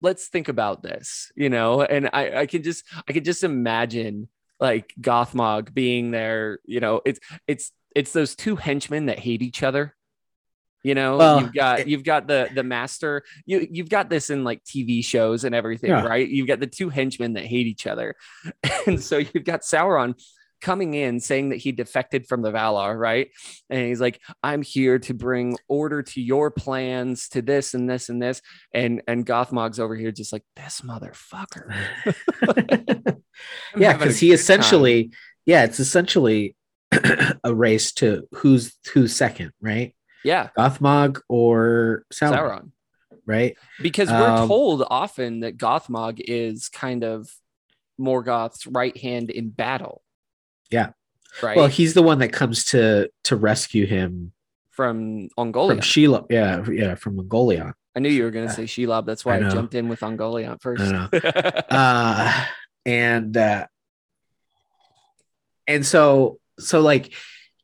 let's think about this," you know. And I, I can just, I can just imagine like Gothmog being there. You know, it's, it's, it's those two henchmen that hate each other. You know, Well, you've got it- you've got the the master. You you've got this in like TV shows and everything, Yeah. right? You've got the two henchmen that hate each other, and so you've got Sauron coming in saying that he defected from the Valar, right? And he's like, "I'm here to bring order to your plans, to this and this and this." And and Gothmog's over here just like this motherfucker. Yeah, because he essentially, yeah, it's essentially a race to who's who's second, right? Yeah, Gothmog or Sauron, Sauron. right? because we're Um, told often that Gothmog is kind of Morgoth's right hand in battle. Yeah. Right. Well, he's the one that comes to to rescue him from from Ungoliant. Shelob. Yeah, yeah, from Mongolia. I knew you were going to say Shelob. That's why I I, jumped in with Ungoliant first. Uh and uh and so so like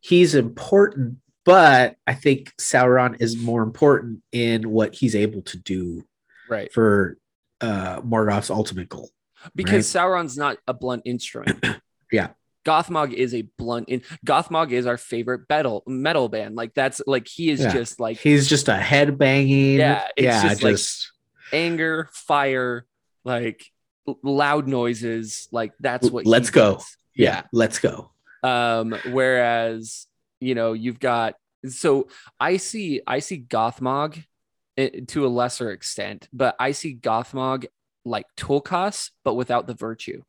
he's important but i think sauron is more important in what he's able to do right. for uh morgoth's ultimate goal Because Sauron's not a blunt instrument. Yeah. Gothmog is a blunt in Gothmog is our favorite metal metal band. Like that's like he is Yeah. just like he's just a head banging Yeah, it's yeah just, like, anger, fire, like loud noises. Like that's what Let's go. does. yeah let's go Um, whereas you know you've got so I see I see Gothmog eh, to a lesser extent, but I see Gothmog like Tulkas, but without the virtue.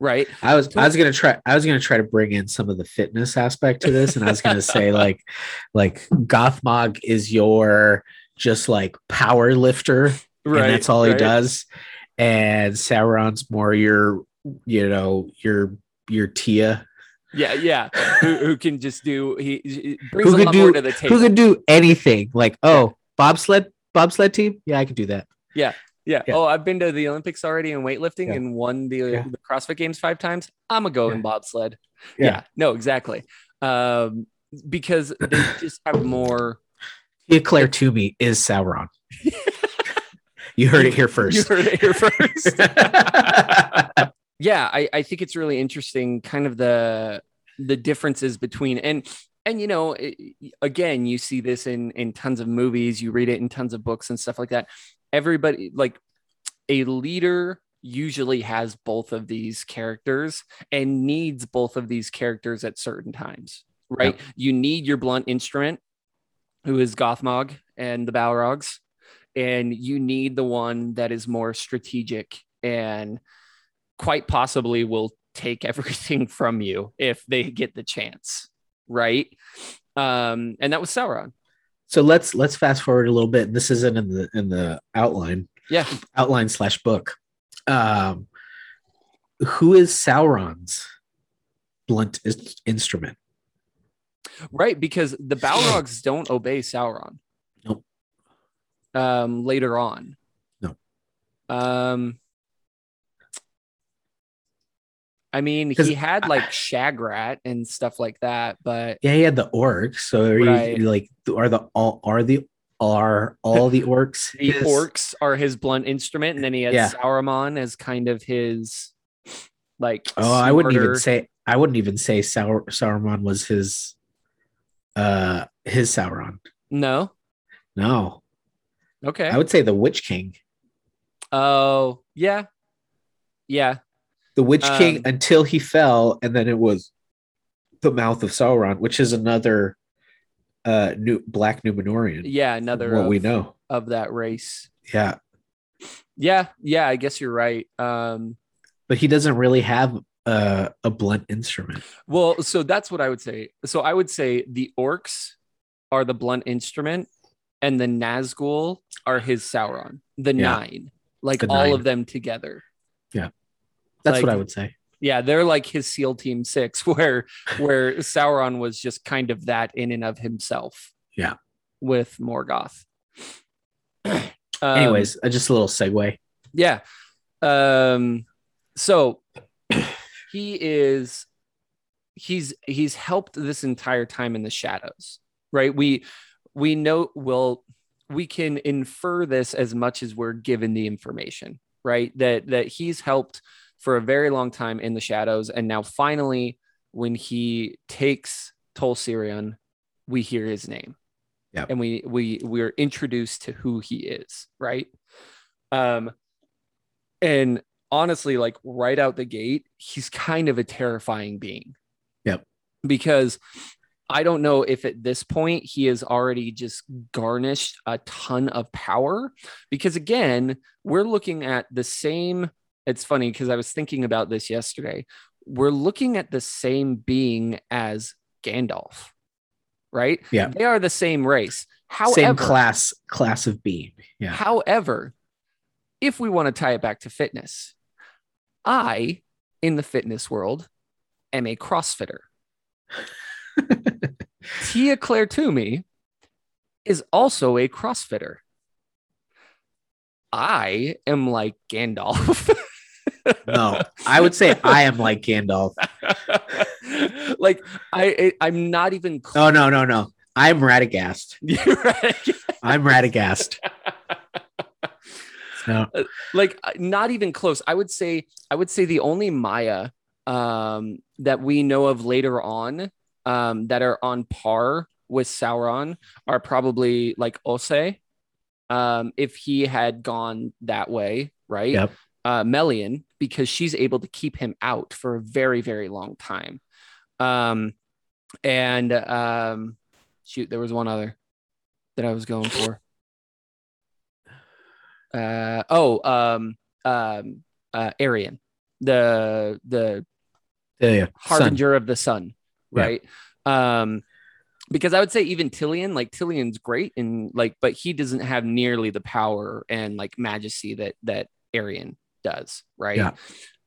Right? i was i was gonna try i was gonna try to bring in some of the fitness aspect to this and i was gonna say like like gothmog is your just like power lifter and that's all he does. And Sauron's more your, you know, your your Tia, Yeah, yeah. who, who can just do he, brings Who a lot do- more to the table. who could do anything. Like, oh, bobsled, bobsled team, yeah, I could do that. Yeah. Yeah. Oh, I've been to the Olympics already in weightlifting Yeah. and won the, Yeah. the CrossFit Games five times. I'm a go Yeah. in bobsled. Yeah. Yeah. No, exactly. Um, because they just have more. Tia Clare Toomey is Sauron. you heard it here first. You heard it here first. yeah, I, I think it's really interesting, kind of the the differences between and and you know it- again you see this in in tons of movies you read it in tons of books and stuff like that. Everybody like a leader usually has both of these characters and needs both of these characters at certain times right? You need your blunt instrument who is gothmog and the balrogs and you need the one that is more strategic and quite possibly will take everything from you if they get the chance right um and that was sauron so let's let's fast forward a little bit. This isn't in the in the outline. yeah Outline slash book. Um who is Sauron's blunt is- instrument? right because the balrogs don't obey sauron Nope. um later on No. um I mean, he had like Shagrat and stuff like that, but Yeah, he had the orcs. So are Right. you like are the all are the are all the orcs the his- orcs are his blunt instrument, and then he has Yeah. Sauron as kind of his like. Oh, I wouldn't even say I wouldn't even say Saur, Sauron was his uh his Sauron. no. No. Okay. I would say the Witch King. oh, yeah, yeah, The Witch King Um, until he fell, and then it was the mouth of Sauron, which is another uh new black Numenorean. yeah. Another what of, we know. of that race. Yeah. Yeah, yeah. I guess you're right. Um, But he doesn't really have uh, a blunt instrument. well, so that's what I would say. So I would say the orcs are the blunt instrument, and the Nazgul are his Sauron. The Yeah. nine, like The all nine. of them together. That's Like- what I would say. Yeah, they're like his SEAL Team Six, where where Sauron was just kind of that in and of himself. Yeah. With Morgoth. Um, Anyways, uh, just a little segue. yeah. Um, so he is he's he's helped this entire time in the shadows, right? We we know well we can infer this as much as we're given the information, right? That that he's helped for a very long time in the shadows, and now finally, when he takes Tol Sirion, we hear his name. Yep. And we we we're introduced to who he is, right? Um and honestly, like right out the gate, he's kind of a terrifying being. Yep. Because I don't know if at this point he has already just garnished a ton of power. Because again, we're looking at the same. It's funny because I was thinking about this yesterday. We're looking at the same being as Gandalf, right? Yeah. They are the same race. However, Same class class of being. Yeah. However, if we want to tie it back to fitness, I, in the fitness world, am a CrossFitter. Tia Clare Toomey is also a CrossFitter. I am like Gandalf. No, I would say I am like Gandalf. like I, I I'm not even Oh no, no, no. I'm Radagast. You're. I'm Radagast. No. like uh, not even close i would say i would say the only Maia um that we know of later on um that are on par with sauron are probably like Osse um if he had gone that way right Yep. uh melian because she's able to keep him out for a very very long time um and um shoot there was one other that i was going for uh oh um um uh Arien the the Yeah, yeah. Harbinger of the sun Yeah. right um because i would say even Tilion like Tilion's great and like but he doesn't have nearly the power and like majesty that that Arien does right Yeah.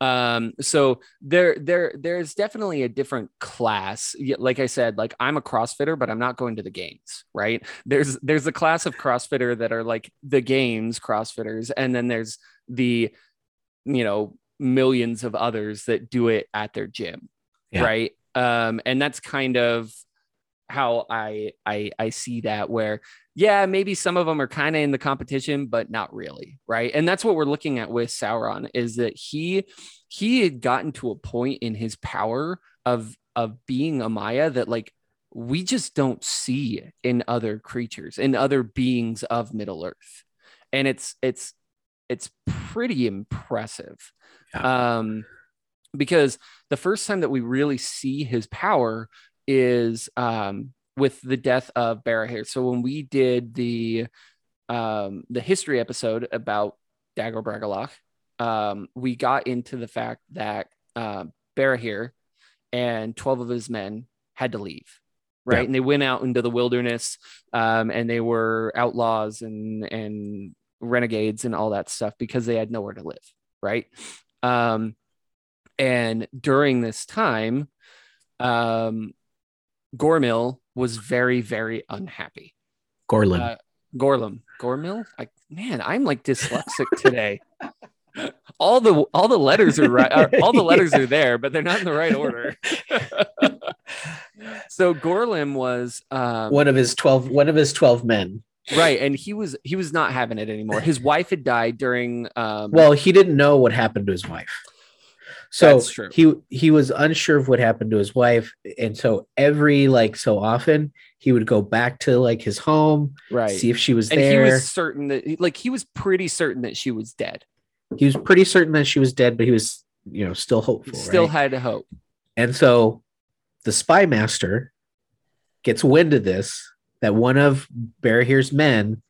um so there there there's definitely a different class like i said like i'm a crossfitter but i'm not going to the games right there's there's a class of crossfitter that are like the games crossfitters and then there's the you know millions of others that do it at their gym Yeah. right um and that's kind of how i i i see that where yeah maybe some of them are kind of in the competition but not really right? And that's what we're looking at with sauron is that he he had gotten to a point in his power of of being a Maia that like we just don't see in other creatures in other beings of middle earth. And it's it's it's pretty impressive. Um because the first time that we really see his power is um with the death of Barahir. So when we did the um the history episode about Dagor Bragollach, um we got into the fact that uh, Barahir and 12 of his men had to leave right Yeah. and they went out into the wilderness um and they were outlaws and and renegades and all that stuff because they had nowhere to live right um and during this time um gormil was very very unhappy. Gorlin. uh, gorlam gormil? I, man i'm like dyslexic today. All the all the letters are right are- all the letters are there but they're not in the right order. So gorlam was um one of his 12 one of his 12 men. right and he was he was not having it anymore. His wife had died during um Well, he didn't know what happened to his wife. So he he was unsure of what happened to his wife. And so every like so often he would go back to like his home, right see if she was and there. he was certain that like he was pretty certain that she was dead he was pretty certain that she was dead, but he was, you know, still hopeful. still right? had hope And so the spy master gets wind of this that one of Barahir's men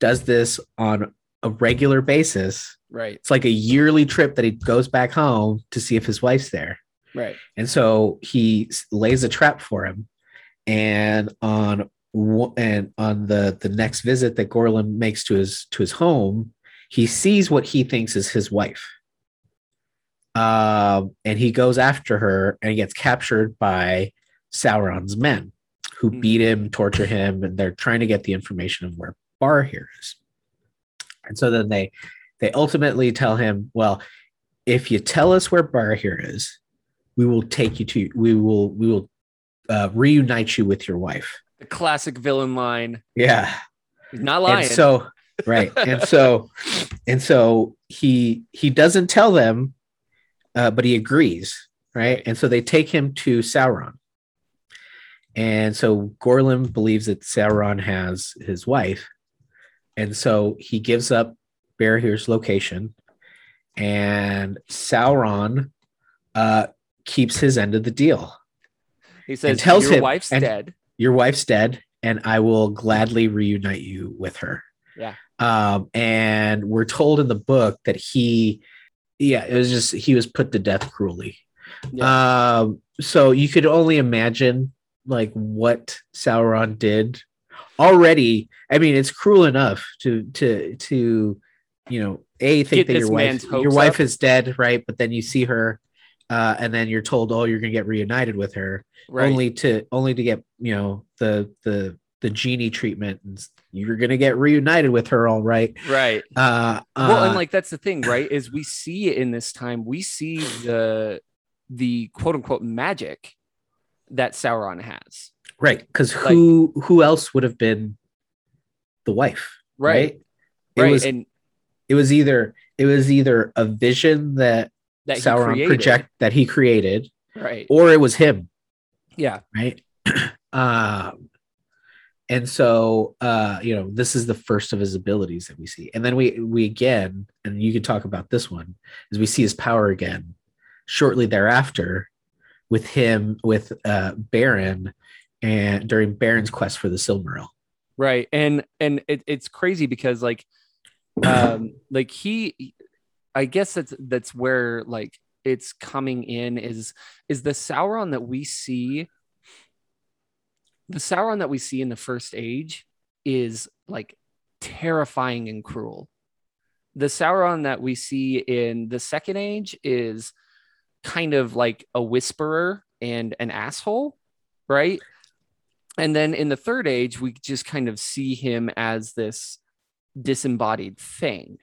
does this on a regular basis. Right It's like a yearly trip that he goes back home to see if his wife's there. right And so he lays a trap for him. And on and on the the next visit that Gorlam makes to his to his home, he sees what he thinks is his wife. Um, and he goes after her and he gets captured by Sauron's men who Mhm. beat him, torture him, and they're trying to get the information of where Barahir is. And so then they they ultimately tell him, well, if you tell us where Barahir is, we will take you to we will we will uh, reunite you with your wife. The classic villain line. Yeah. He's not lying. And so right. and so and so he he doesn't tell them, uh, but he agrees, right? And so they take him to Sauron. And so Gorlim believes that Sauron has his wife. And so he gives up Barahir's location, and Sauron uh, keeps his end of the deal. he says, tells Your him- wife's dead. your wife's dead and i will gladly reunite you with her Yeah. um and we're told in the book that he yeah it was just he was put to death cruelly um so you could only imagine like what sauron did already i mean it's cruel enough to to to you know a think Get that your wife your wife up. is dead right but then you see her uh, and then you're told, "Oh, you're gonna get reunited with her," Right. only to only to get you know the the the genie treatment and you're gonna get reunited with her all right right. uh, well, uh and like that's the thing, right? Is we see in this time, we see the the quote unquote magic that Sauron has. right because who who else would have been the wife Right. it Right. was and it was either it was either a vision that, that sauron project that he created Right. or it was him Yeah. right um and so uh you know this is the first of his abilities that we see and then we we again and you can talk about this one is we see his power again shortly thereafter with him with uh Beren and during Beren's quest for the silmaril Right. And and it, it's crazy because like um like he I guess that's that's where like it's coming in is is the Sauron that we see the Sauron that we see in the first age is like terrifying and cruel. The Sauron that we see in the second age is kind of like a whisperer and an asshole, right? And then in the third age, we just kind of see him as this disembodied thing,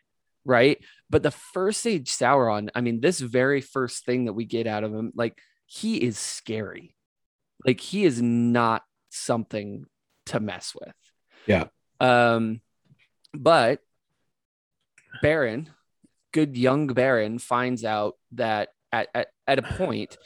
right? But the first age Sauron, I mean, this very first thing that we get out of him, like he is scary. Like he is not something to mess with. Yeah. Um, but Beren, good young Beren, finds out that at, at, at a point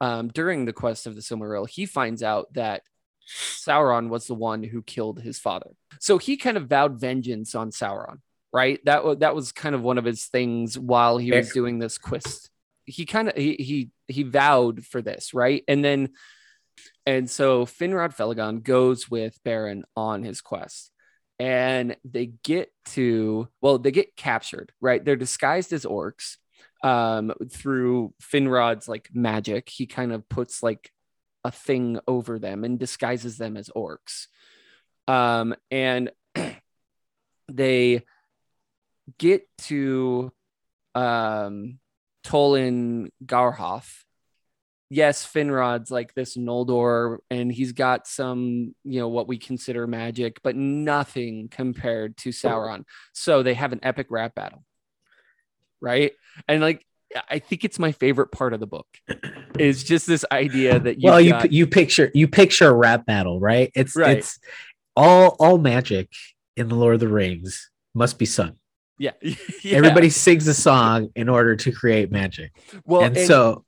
um, during the quest of the Silmaril, he finds out that Sauron was the one who killed his father. So he kind of vowed vengeance on Sauron, right? That was that was kind of one of his things while he was doing this quest. He kind of he he he vowed for this, right? And then and so Finrod Felagund goes with Beren on his quest. And they get to well, they get captured, right? They're disguised as orcs um through Finrod's like magic. He kind of puts like a thing over them and disguises them as orcs. Um, and they get to um, Tolin Garhoth. Yes, Finrod's like this Noldor, and he's got some, you know, what we consider magic, but nothing compared to Sauron. So they have an epic rap battle, right? And like, I think it's my favorite part of the book. Is just this idea that you well you got, you picture you picture a rap battle right it's Right. it's all all magic in the lord of the rings must be sung yeah, yeah. everybody sings a song in order to create magic well, and, and, so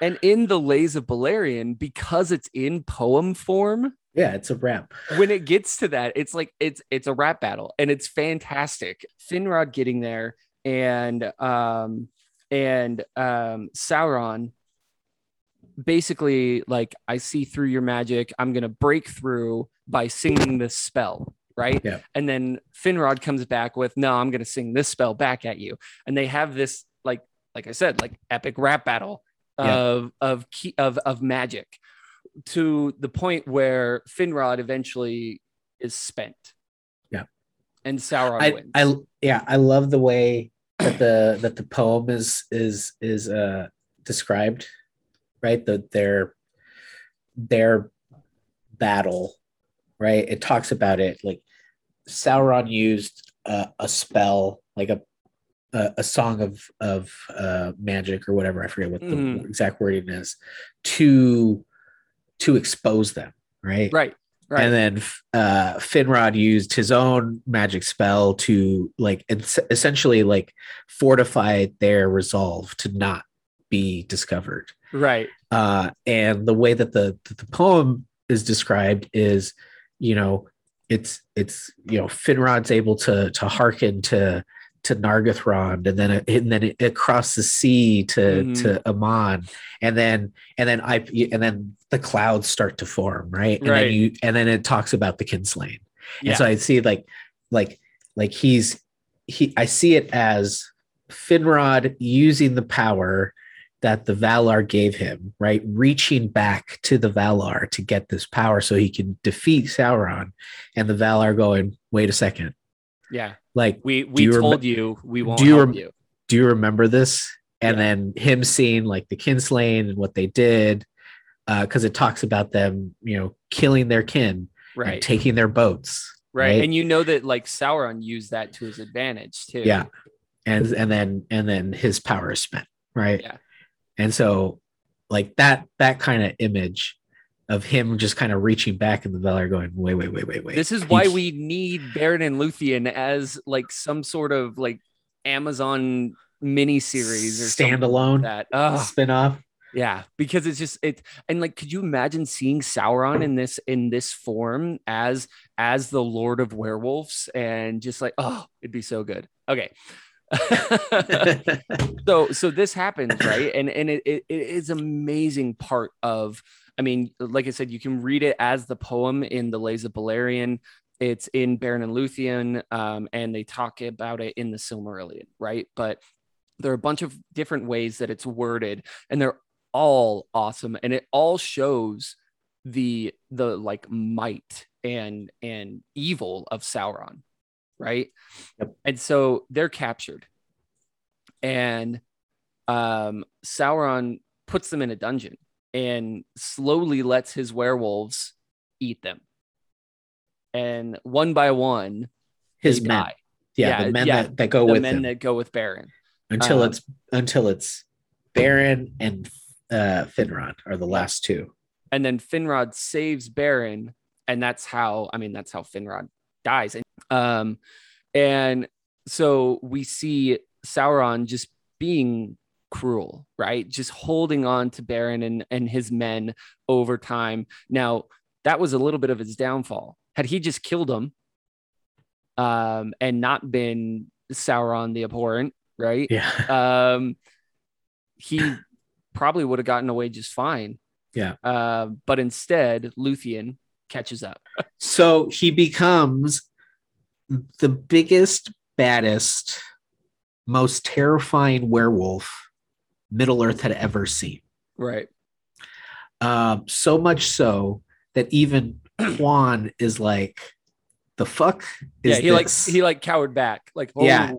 and in the Lays of Beleriand, because it's in poem form, yeah it's a rap when it gets to that, it's like it's it's a rap battle and it's fantastic. Finrod getting there and um and um Sauron basically like I see through your magic. I'm gonna break through by singing this spell, right? Yeah. And then Finrod comes back with, no, I'm gonna sing this spell back at you. And they have this like like I said, like epic rap battle Yeah. of of key of of magic to the point where Finrod eventually is spent. Yeah. And Sauron I, wins. I yeah i love the way that the that the poem is is is uh described, right? The their their battle, right? It talks about it like Sauron used uh, a spell, like a a, a song of of uh, magic or whatever. I forget what the Mhm. exact wording is to to expose them, right? Right. Right. And then uh, Finrod used his own magic spell to like es- essentially like fortify their resolve to not be discovered. right. Uh, and the way that the that the poem is described is, you know, it's it's you know Finrod's able to to hearken to to Nargothrond and then and then across the sea to Mhm. to Aman and then and then I and then the clouds start to form right and Right. then you and then it talks about the Kinslaying Yeah. and so I see like like like he's he I see it as Finrod using the power that the Valar gave him, right? Reaching back to the Valar to get this power so he can defeat Sauron. And the Valar going, wait a second. Yeah. Like, We we you rem- told you we won't do you help rem- you. do you remember this? And Yeah. then him seeing like the Kinslaying and what they did, uh, because it talks about them, you know, killing their kin Right. and taking their boats. right. right? And you know that like Sauron used that to his advantage too. yeah and and then and then his power is spent right Yeah. and so like that that kind of image of him just kind of reaching back in the Valar going wait wait wait wait wait This is why we need Beren and Luthien as like some sort of like Amazon mini series or something like standalone that. Ugh. spin-off Yeah, because it's just it and like could you imagine seeing Sauron in this in this form as as the Lord of Werewolves and just like oh it'd be so good. Okay. so so this happens right and and it, it, it is amazing part of i mean like i said you can read it as the poem in the lays of Beleriand. it's in Beren and luthien um, and they talk about it in the silmarillion right but there are a bunch of different ways that it's worded and they're all awesome and it all shows the the like might and and evil of sauron right Yep. and so they're captured and um sauron puts them in a dungeon and slowly lets his werewolves eat them. And one by one his men. die. yeah, Yeah, the men yeah, that, that go the with men him. that go with Beren. Until um, it's until it's Beren and uh Finrod are the last two. And then Finrod saves Beren, and that's how I mean that's how Finrod dies. And um, and so we see Sauron just being cruel, right? Just holding on to Beren and and his men over time. Now that was a little bit of his downfall. Had he just killed him, um, and not been Sauron the abhorrent, right? yeah um, he probably would have gotten away just fine. Yeah. Uh, but instead, Luthien catches up. So he becomes the biggest, baddest, most terrifying werewolf Middle Earth had ever seen. Right. Um, so much so that even Huan is like, "The fuck is yeah. He like he like cowered back. Like Yeah.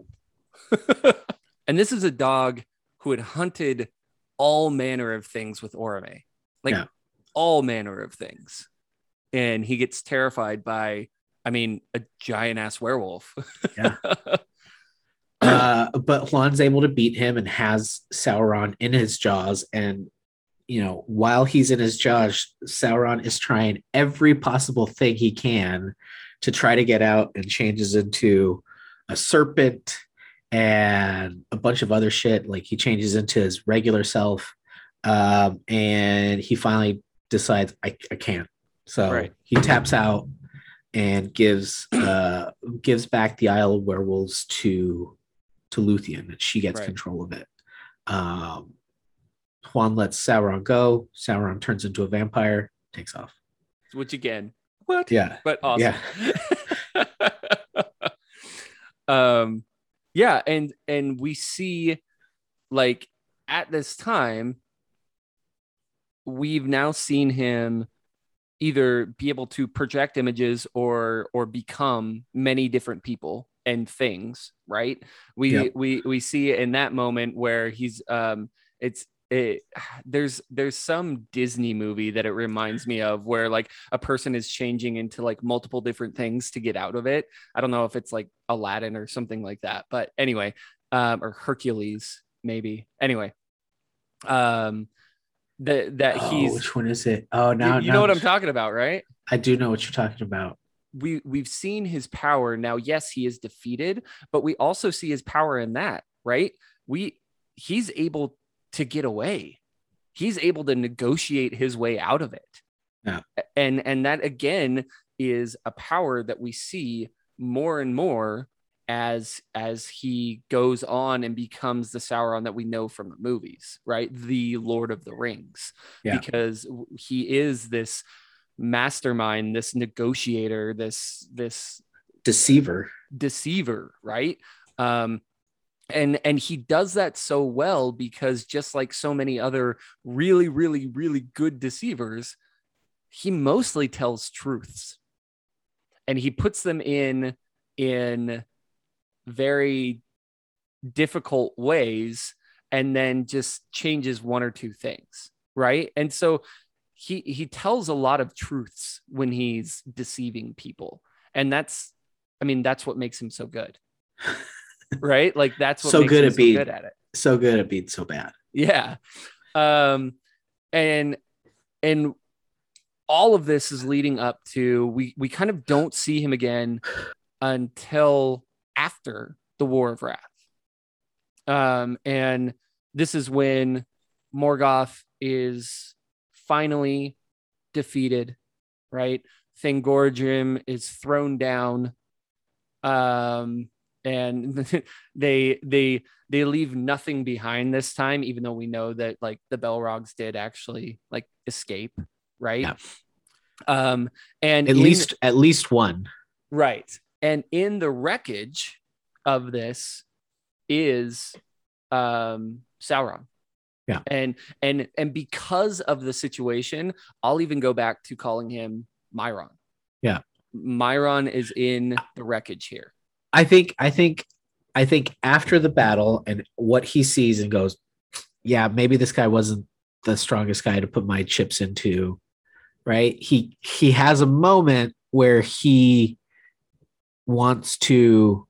oh. and this is a dog who had hunted all manner of things with Orome, like Yeah. all manner of things, and he gets terrified by. I mean, a giant ass werewolf. Yeah. uh, but Huan's able to beat him and has Sauron in his jaws. And, you know, while he's in his jaws, Sauron is trying every possible thing he can to try to get out and changes into a serpent and a bunch of other shit. Like he changes into his regular self. Um, and he finally decides, I, I can't. So Right. he taps out and gives uh gives back the Isle of Werewolves to to Luthien, and she gets Right. control of it. Um, Huan lets Sauron go. Sauron turns into a vampire, takes off. Which again, what? Yeah, but awesome. Yeah. um yeah, and and we see like at this time we've now seen him either be able to project images or or become many different people, and things, right? We Yep. we we see in that moment where he's um it's it, there's there's some Disney movie that it reminds me of where like a person is changing into like multiple different things to get out of it. I don't know if it's like Aladdin or something like that, but anyway, um, or Hercules maybe. Anyway, um, that that Oh, he's which one is it? Oh, you, now you now know what I'm talking about, right? I do know what you're talking about. We we've seen his power. Now yes he is defeated but we also see his power in that right? We he's able to get away. He's able to negotiate his way out of it. Yeah. and and that again is a power that we see more and more as as he goes on and becomes the sauron that we know from the movies right? The lord of the rings. Yeah. because he is this mastermind this negotiator this this Deceiver. deceiver right? Um and and he does that so well because just like so many other really really really good deceivers he mostly tells truths. And he puts them in in very difficult ways and then just changes one or two things right? And so he he tells a lot of truths when he's deceiving people. And that's i mean that's what makes him so good. Right? Like that's what So makes good him at so being- good at it. So good at being so bad. yeah. Um and and all of this is leading up to we we kind of don't see him again until after the war of wrath. Um and this is when morgoth is finally defeated right Thangorodrim is thrown down um and they they they leave nothing behind this time even though we know that like the Balrogs did actually like escape right Yeah. um and At in- least at least one. right and in the wreckage of this is um sauron Yeah. and and and because of the situation i'll even go back to calling him Mairon Yeah. Mairon is in the wreckage here I think I think I think after the battle and what he sees and goes, yeah, maybe this guy wasn't the strongest guy to put my chips into, right? He he has a moment where he wants to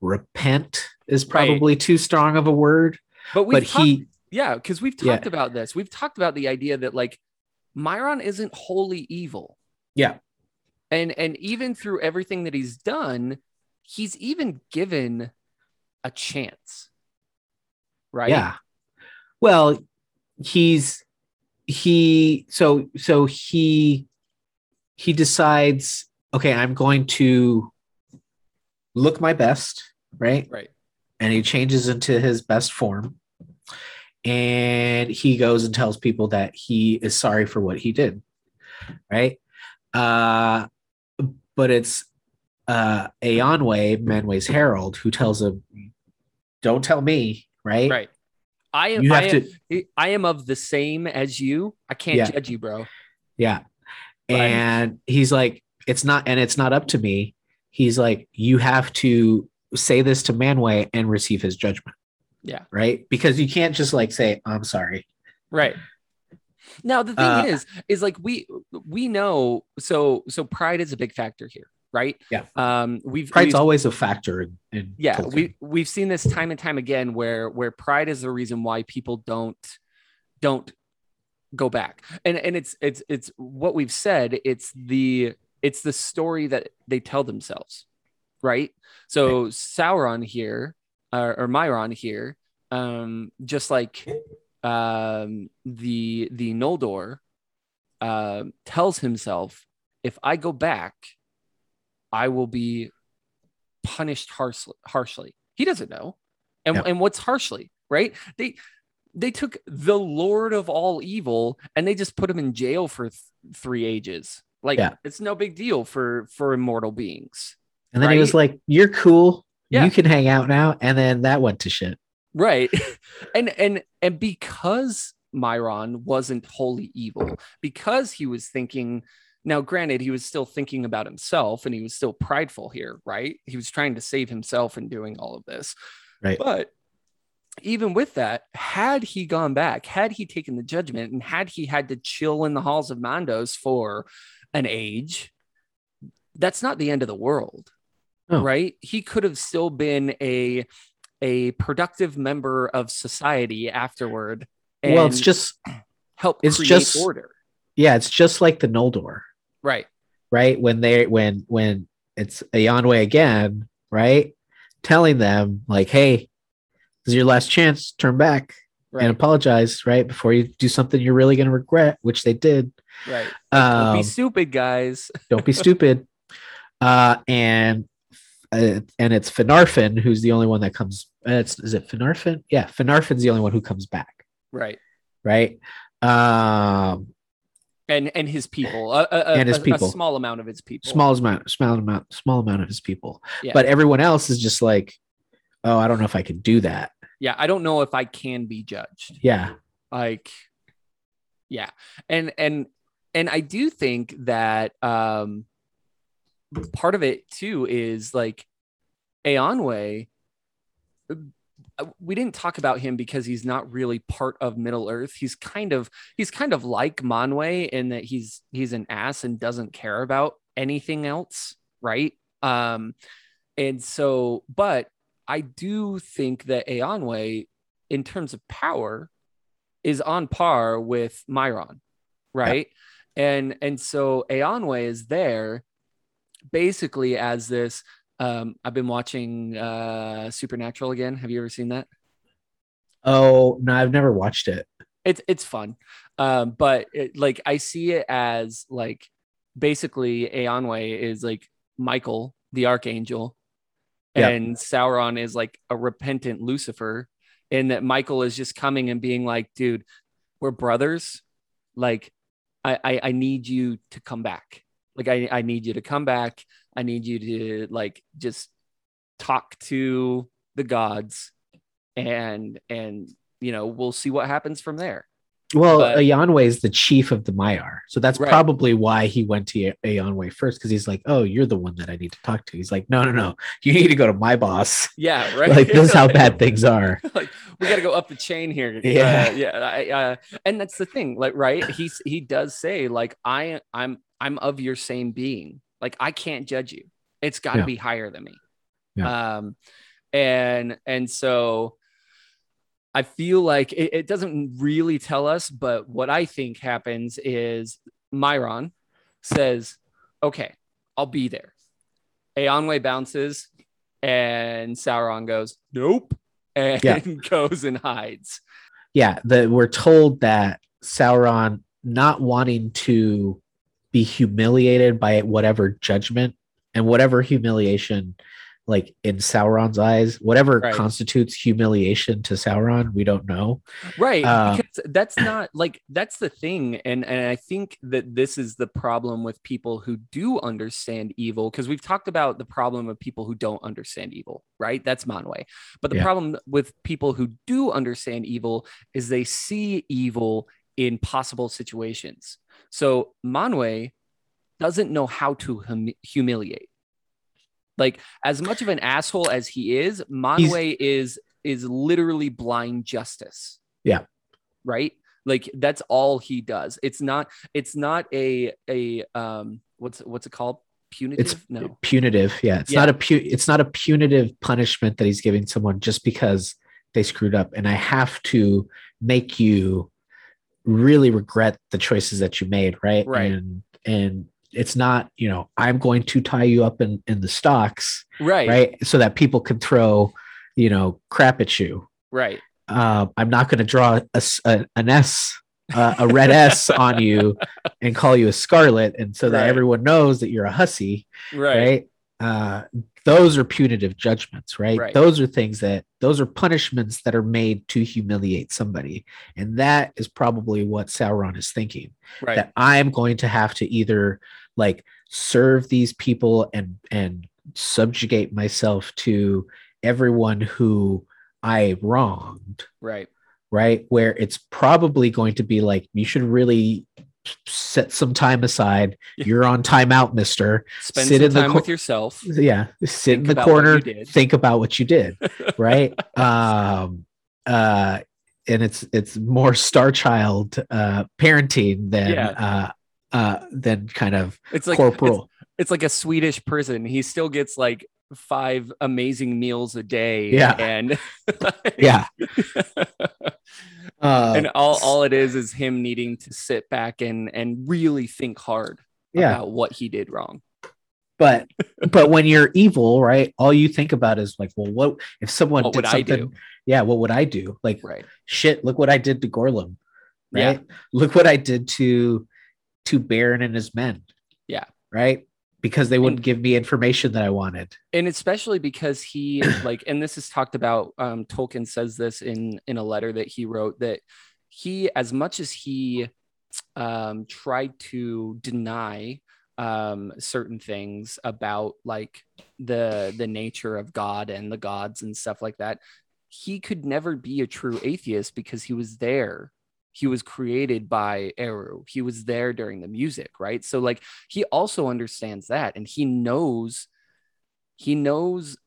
repent is Right. probably too strong of a word, but we but he yeah because we've Yeah. talked about this we've talked about the idea that like Mairon isn't wholly evil Yeah. and and even through everything that he's done he's even given a chance right Yeah. Well, he's he so so he he decides, okay, I'm going to look my best, right? right And he changes into his best form. And he goes and tells people that he is sorry for what he did. Right? Uh but it's uh Eonwe, Manwe's Herald, who tells him, Don't tell me, right? right i am You I have am, to I am of the same as you i can't Yeah. judge you bro Yeah. Right. And he's like, it's not, and it's not up to me. He's like, you have to say this to Manwe and receive his judgment. Yeah. Right. Because you can't just like say, I'm sorry. right now the thing Uh, is is like we we know so so pride is a big factor here right Yeah. um we've Pride's we've- always a factor in, in yeah Tolkien. we we've seen this time and time again where where pride is the reason why people don't don't go back and and it's it's it's what we've said it's the it's the story that they tell themselves right so sauron here uh, or Mairon here um just like um the the noldor um tells himself if i go back i will be punished harshly harshly he doesn't know and, Yeah. and what's harshly right they they took the lord of all evil and they just put him in jail for th- three ages like Yeah. it's no big deal for for immortal beings and then he was like, you're cool. Yeah. You can hang out now. And then that went to shit. right and and and because Mairon wasn't wholly evil because he was thinking Now, granted, he was still thinking about himself and he was still prideful here, right? He was trying to save himself in doing all of this. Right. But even with that, had he gone back, had he taken the judgment, and had he had to chill in the halls of Mandos for an age, that's not the end of the world. No. Right? He could have still been a a productive member of society afterward. well, it's just help it's just- order. yeah, it's just like the Noldor, Right. right? When they when when it's Eonwe again, right? Telling them like, hey, this is your last chance, turn back Right. and apologize, right? Before you do something you're really gonna regret, which they did. right. Don't Um, be stupid, guys. don't be stupid. Uh, and uh, and it's Finarfin who's the only one that comes. Uh, it's is it Finarfin? Yeah, Finarfin's the only one who comes back, Right. right? Um, And and his people. A, a, And his a- a people. small amount of his people. small amount, small amount, small amount of his people. Yeah. But everyone else is just like, oh, I don't know if I can do that. Yeah. I don't know if I can be judged. Yeah, like yeah and and and i do think that um part of it too is like Eonwe uh, we didn't talk about him because he's not really part of Middle Earth. He's kind of he's kind of like Manwe in that he's he's an ass and doesn't care about anything else, right? Um and so but I do think that Eonwe in terms of power is on par with Mairon, right? And and so Eonwe is there basically as this um I've been watching uh Supernatural again. Have you ever seen that? Oh no, I've never watched it. It's it's fun. Um but it, like I see it as like basically Eonwe is like Michael the archangel Yeah. and Sauron is like a repentant Lucifer and that Michael is just coming and being like dude we're brothers like I I, I need you to come back like I, I need you to come back I need you to like just talk to the gods and and you know we'll see what happens from there Well, But- Eonwe is the chief of the Maiar, so that's Right. probably why he went to Eonwe first because he's like, "Oh, you're the one that I need to talk to." He's like, "No, no, no, you need to go to my boss. yeah right Like this is how bad things are." like we got to go up the chain here. Yeah. Uh, yeah. I, uh, and that's the thing, like, right? He's he does say, like, I I'm I'm of your same being. Like, I can't judge you. It's got to Yeah. be higher than me. Yeah. Um, and and so I feel like it, it doesn't really tell us, but what I think happens is Mairon says, "Okay, I'll be there." Eonwe bounces, and Sauron goes, "Nope," and Yeah. goes and hides. yeah, the, we're told that Sauron not wanting to be humiliated by whatever judgment and whatever humiliation, like in Sauron's eyes, whatever Right. constitutes humiliation to Sauron, we don't know. right Uh, because that's not like that's the thing and and i think that this is the problem with people who do understand evil because we've talked about the problem of people who don't understand evil right that's Manwe but the Yeah. problem with people who do understand evil is they see evil in possible situations so Manwe doesn't know how to hum- humiliate. Like as much of an asshole as he is Manwe is is literally blind justice. Yeah. right? Like that's all he does. It's not it's not a a um what's what's it called? Punitive? It's no. punitive. Yeah, it's Yeah. not a pu- it's not a punitive punishment that he's giving someone just because they screwed up, and I have to make you really regret the choices that you made, right? Right. And and it's not you know I'm going to tie you up in in the stocks, right right, so that people can throw you know crap at you. right Uh, I'm not going to draw a, s- a- an S. Uh, a red S on you and call you a scarlet, and so that Right. everyone knows that you're a hussy, right right? Uh, those are punitive judgments, right? Right. Those are things that those are punishments that are made to humiliate somebody, and that is probably what Sauron is thinking. right That I'm going to have to either like serve these people and and subjugate myself to everyone who I wronged, right right? Where it's probably going to be like you should really set some time aside. You're on timeout, Mister. Spend sit some in the time co- with yourself. Yeah, sit Think in the about what you corner. Think about what you did. Right. um. Uh. And it's it's more Star Child uh, parenting than Yeah. uh, uh, than kind of It's like corporal. It's, it's like a Swedish prison. He still gets like five amazing meals a day. Yeah. And yeah. Uh, and all, all it is is him needing to sit back and and really think hard yeah. about what he did wrong. but but when you're evil right all you think about is like well what if someone What did something yeah what would i do like Right. shit look what i did to Gollum Yeah. right look what i did to to Beren and his men Yeah. right because they wouldn't And- give me information that i wanted. And especially because he like and this is talked about um tolkien says this in in a letter that he wrote that he as much as he um tried to deny um certain things about like the the nature of god and the gods and stuff like that he could never be a true atheist because he was there he was created by Eru. He was there during the music, right? So like he also understands that and he knows he knows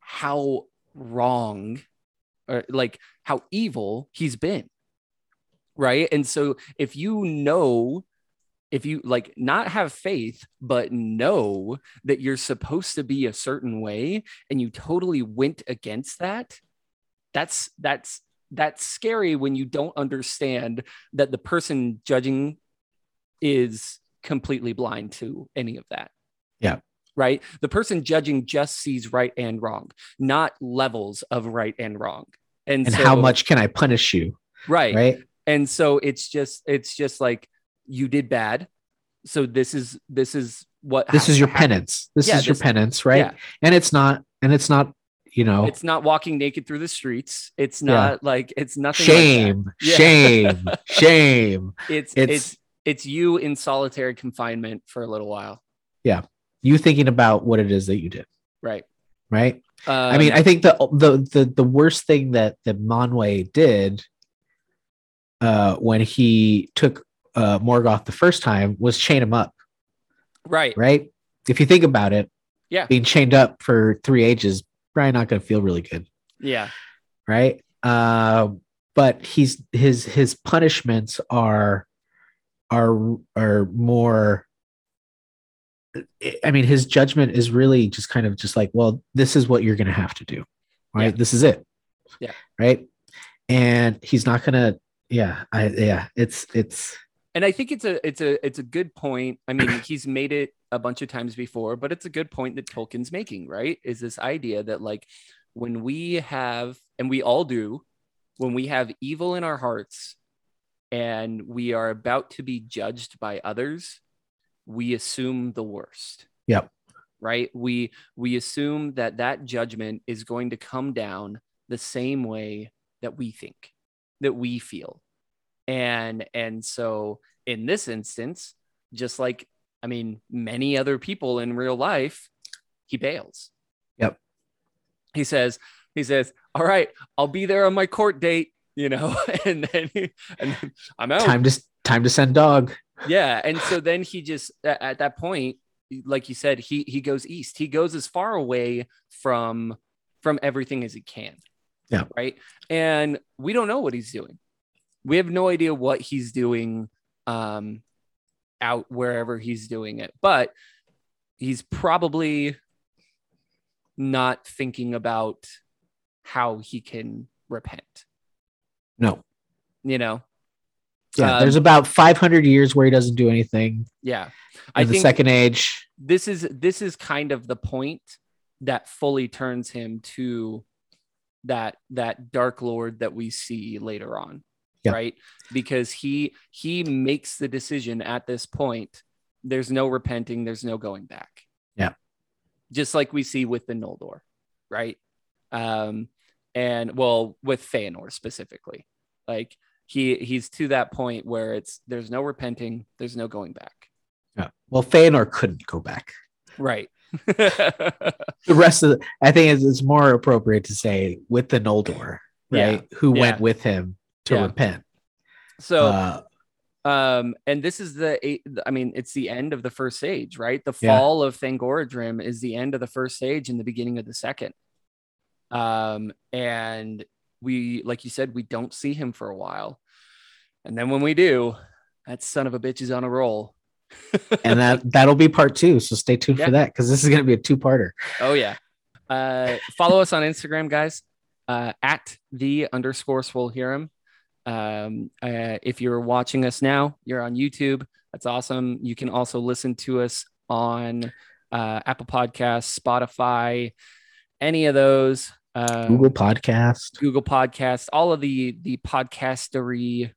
how wrong or like how evil he's been right and so if you know if you like not have faith but know that you're supposed to be a certain way and you totally went against that that's that's that's scary when you don't understand that the person judging is completely blind to any of that. Yeah. right? The person judging just sees right and wrong not levels of right and wrong. And, and so, how much can i punish you? Right. Right? And so it's just it's just like you did bad. So this is this is what this is your penance. This Yeah, is your penance right? Yeah. and it's not and it's not you know? It's not walking naked through the streets. It's Yeah. not like it's nothing like shame Yeah. shame shame. It's It's- it's it's you in solitary confinement for a little while. Yeah. You thinking about what it is that you did. Right. Right? Um, I mean, I think the the the the worst thing that that Manwe did uh when he took uh Morgoth the first time was chain him up, right. Right? If you think about it, Yeah. being chained up for three ages, probably not gonna feel really good, yeah right? Uh but he's his his punishments are are are more I mean, his judgment is really just kind of just like, well, this is what you're going to have to do, right? Yeah. This is it, Yeah. right. And he's not going to, yeah, I, yeah, it's it's and i think it's a it's a it's a good point i mean he's made it a bunch of times before but it's a good point that tolkien's making right? Is this idea that like when we have and we all do when we have evil in our hearts and we are about to be judged by others we assume the worst. Yep. right? We we assume that that judgment is going to come down the same way that we think that we feel. And and so in this instance just like i mean many other people in real life he bails Yep. he says he says all right i'll be there on my court date you know and then and then i'm out time to time to send dog. yeah and so then he just at, at that point like you said he he goes east he goes as far away from from everything as he can Yeah. right and we don't know what he's doing we have no idea what he's doing um out wherever he's doing it but he's probably not thinking about how he can repent. No, you know? Yeah, Um, there's about 500 years where he doesn't do anything. yeah. In the second age, this is this is kind of the point that fully turns him to that that dark lord that we see later on Yeah. right because he he makes the decision at this point there's no repenting there's no going back Yeah. just like we see with the noldor right um and well with Feanor specifically like he he's to that point where it's there's no repenting there's no going back yeah. Well, Feanor couldn't go back. right The rest of, the, I think it's, it's more appropriate to say with the Noldor, Yeah. right? Who Yeah. went with him to Yeah. repent. so uh, Um, and this is the, I mean, it's the end of the first stage, right? The Yeah. fall of Thangorodrim is the end of the first stage and the beginning of the second. Um, and we, like you said, we don't see him for a while. And then when we do, that son of a bitch is on a roll. and that that'll be part two. So stay tuned Yeah. for that because this is going to be a two parter. Oh yeah. Uh, follow us on Instagram, guys. Uh, at the underscore swole. Um, uh, if you're watching us now, you're on YouTube. That's awesome. You can also listen to us on uh, Apple Podcasts, Spotify, any of those. Um, Google Podcast. Google Podcasts, all of the the podcastery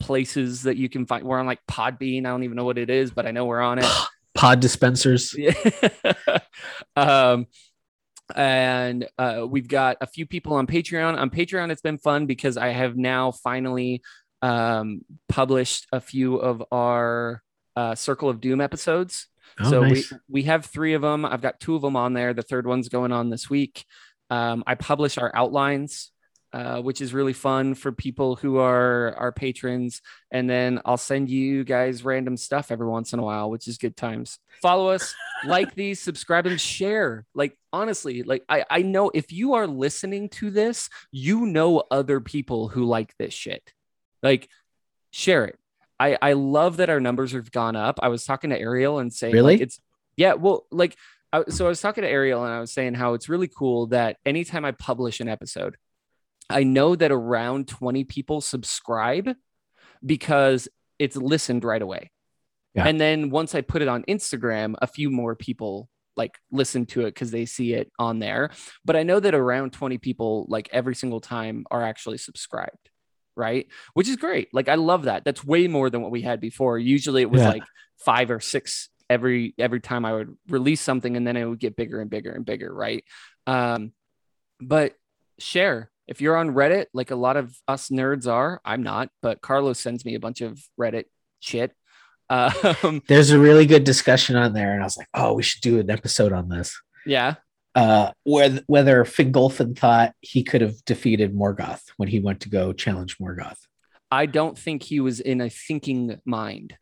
places that you can find. We're on like Podbean. I don't even know what it is, but I know we're on it. Pod dispensers. Um, and uh, we've got a few people on Patreon. On Patreon, it's been fun because I have now finally um, published a few of our uh, Circle of Doom episodes. Oh, so nice. we we have three of them. I've got two of them on there. The third one's going on this week. Um, I publish our outlines, uh, which is really fun for people who are our patrons. And then I'll send you guys random stuff every once in a while, which is good times. Follow us, like these, subscribe, and share. Like honestly, like I I know if you are listening to this, you know other people who like this shit. Like share it. I, I love that our numbers have gone up. I was talking to Ariel and saying Really? like it's yeah, well, like I, so I was talking to Ariel and I was saying how it's really cool that anytime I publish an episode, I know that around 20 people subscribe because it's listened right away. Yeah. And then once I put it on Instagram, a few more people like listen to it because they see it on there. But I know that around 20 people, like every single time, are actually subscribed. Right. Which is great. Like I love that. That's way more than what we had before. Usually it was Yeah. like five or six every every time I would release something and then it would get bigger and bigger and bigger. Right. Um, but share if you're on Reddit, like a lot of us nerds are. I'm not, but Carlos sends me a bunch of Reddit shit. Um, There's a really good discussion on there, and I was like, oh, we should do an episode on this. yeah. Uh, whether whether Fingolfin thought he could have defeated Morgoth when he went to go challenge Morgoth. I don't think he was in a thinking mind.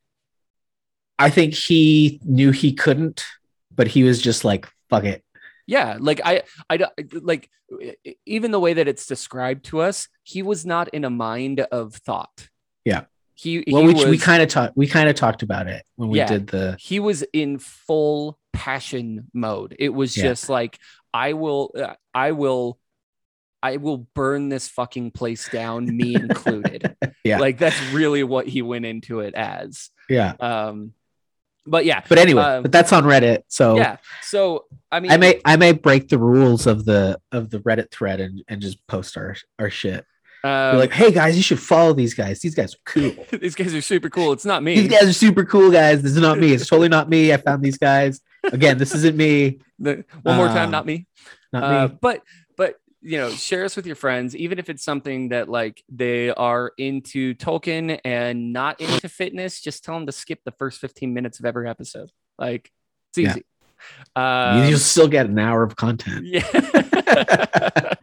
I think he knew he couldn't, but he was just like, fuck it. Yeah, like I, I don't- like even the way that it's described to us, he was not in a mind of thought. Yeah. He Well, he we, was, we kind of talked we kind of talked about it when we Yeah. did the he was in full passion mode. It was Yeah. just like I will, uh, I will, I will burn this fucking place down, me included. Yeah. like that's really what he went into it as. yeah. Um, but yeah, But anyway, Um, but that's on Reddit. So yeah. So I mean, I may I may break the rules of the of the Reddit thread and, and just post our our shit. Um, like, hey guys, you should follow these guys. These guys are cool. these guys are super cool. It's not me. these guys are super cool guys. This is not me. It's totally not me. I found these guys. Again, this isn't me. The- one more time, Um, not me. Not Uh, me. but but you know, share us with your friends, even if it's something that like they are into Tolkien and not into fitness. Just tell them to skip the first fifteen minutes of every episode. Like it's Yeah. easy. Um, You'll still get an hour of content. yeah.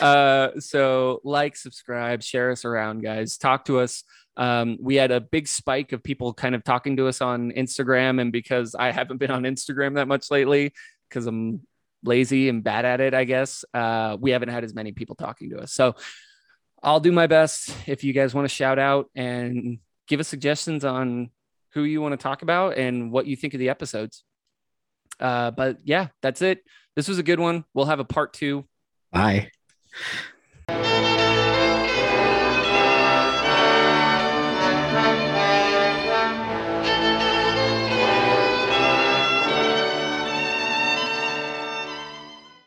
Uh, so like, subscribe, share us around, guys. Talk to us. Um, we had a big spike of people kind of talking to us on Instagram, and because I haven't been on Instagram that much lately, because I'm lazy and bad at it, I guess. Uh, we haven't had as many people talking to us. So I'll do my best if you guys want to shout out and give us suggestions on who you want to talk about and what you think of the episodes. Uh, but yeah, that's it. This was a good one. We'll have a part two. Bye. Yeah.